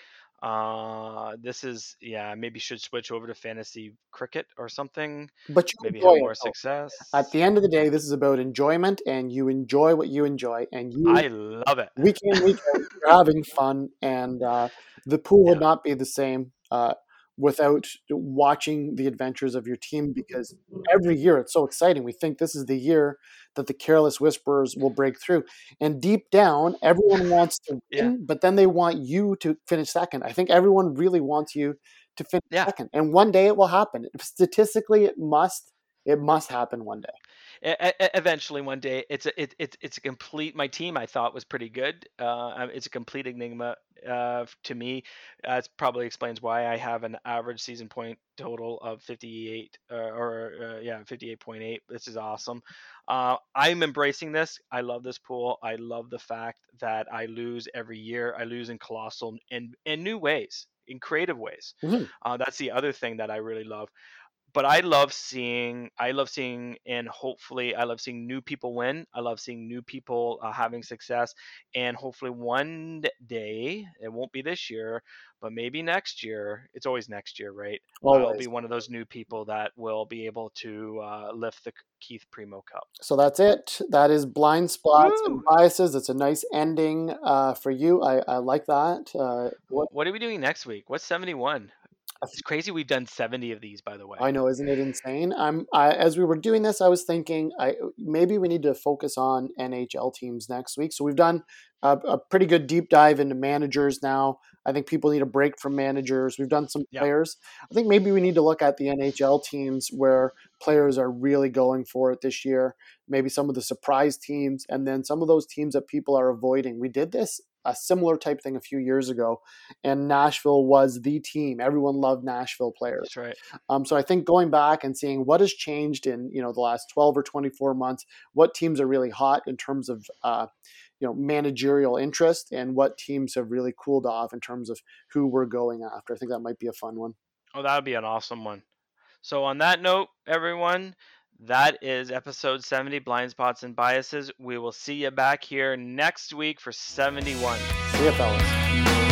Speaker 2: Uh, this is yeah, maybe should switch over to fantasy cricket or something.
Speaker 3: But you
Speaker 2: Maybe have more
Speaker 3: though.
Speaker 2: success.
Speaker 3: At the end of the day, this is about enjoyment, and you enjoy what you enjoy, and you
Speaker 2: I love it.
Speaker 3: week in week out, you're having fun, and uh, the pool would not be the same uh, without watching the adventures of your team. Because mm-hmm. every year it's so exciting. We think this is the year that the Careless Whisperers will break through, and deep down, everyone wants to win,
Speaker 2: Yeah.
Speaker 3: but then they want you to finish second. I think everyone really wants you to finish
Speaker 2: Yeah.
Speaker 3: second, and one day it will happen. Statistically, it must. It must happen one day.
Speaker 2: Eventually one day it's a it, it's it's a complete my team i thought was pretty good. Uh it's a complete enigma uh to me. Uh, it probably explains why i have an average season point total of 58 uh, or uh, yeah 58.8 this is awesome. Uh i'm embracing this. I love this pool. I love the fact that i lose every year. I lose in colossal and in new ways in creative ways.
Speaker 3: Mhm.
Speaker 2: uh, that's the other thing that i really love but I love seeing, I love seeing, and hopefully, I love seeing new people win. I love seeing new people uh, having success, and hopefully, one day, it won't be this year, but maybe next year. It's always next year, right? I'll be one of those new people that will be able to uh, lift the Keith Primo Cup.
Speaker 3: So that's it. That is blind spots and biases. It's a nice ending uh, for you. I, I like that. Uh, what
Speaker 2: What are we doing next week? What's seventy-one? It's crazy we've done 70 of these, by the way.
Speaker 3: I know, isn't it insane? I'm I, as we were doing this, I was thinking, I maybe we need to focus on NHL teams next week. So we've done a, a pretty good deep dive into managers now. I think people need a break from managers. We've done some
Speaker 2: Yeah.
Speaker 3: players. I think maybe we need to look at the NHL teams where players are really going for it this year. Maybe some of the surprise teams, and then some of those teams that people are avoiding. We did this a similar type thing a few years ago, and Nashville was the team. Everyone loved Nashville players.
Speaker 2: That's right.
Speaker 3: Um, so I think going back and seeing what has changed in you know the last 12 or 24 months, what teams are really hot in terms of uh, you know managerial interest, and what teams have really cooled off in terms of who we're going after. I think that might be a fun one.
Speaker 2: Oh, that would be an awesome one. So, on that note, everyone, that is episode 70 Blind Spots and Biases. We will see you back here next week for 71.
Speaker 3: See ya, fellas.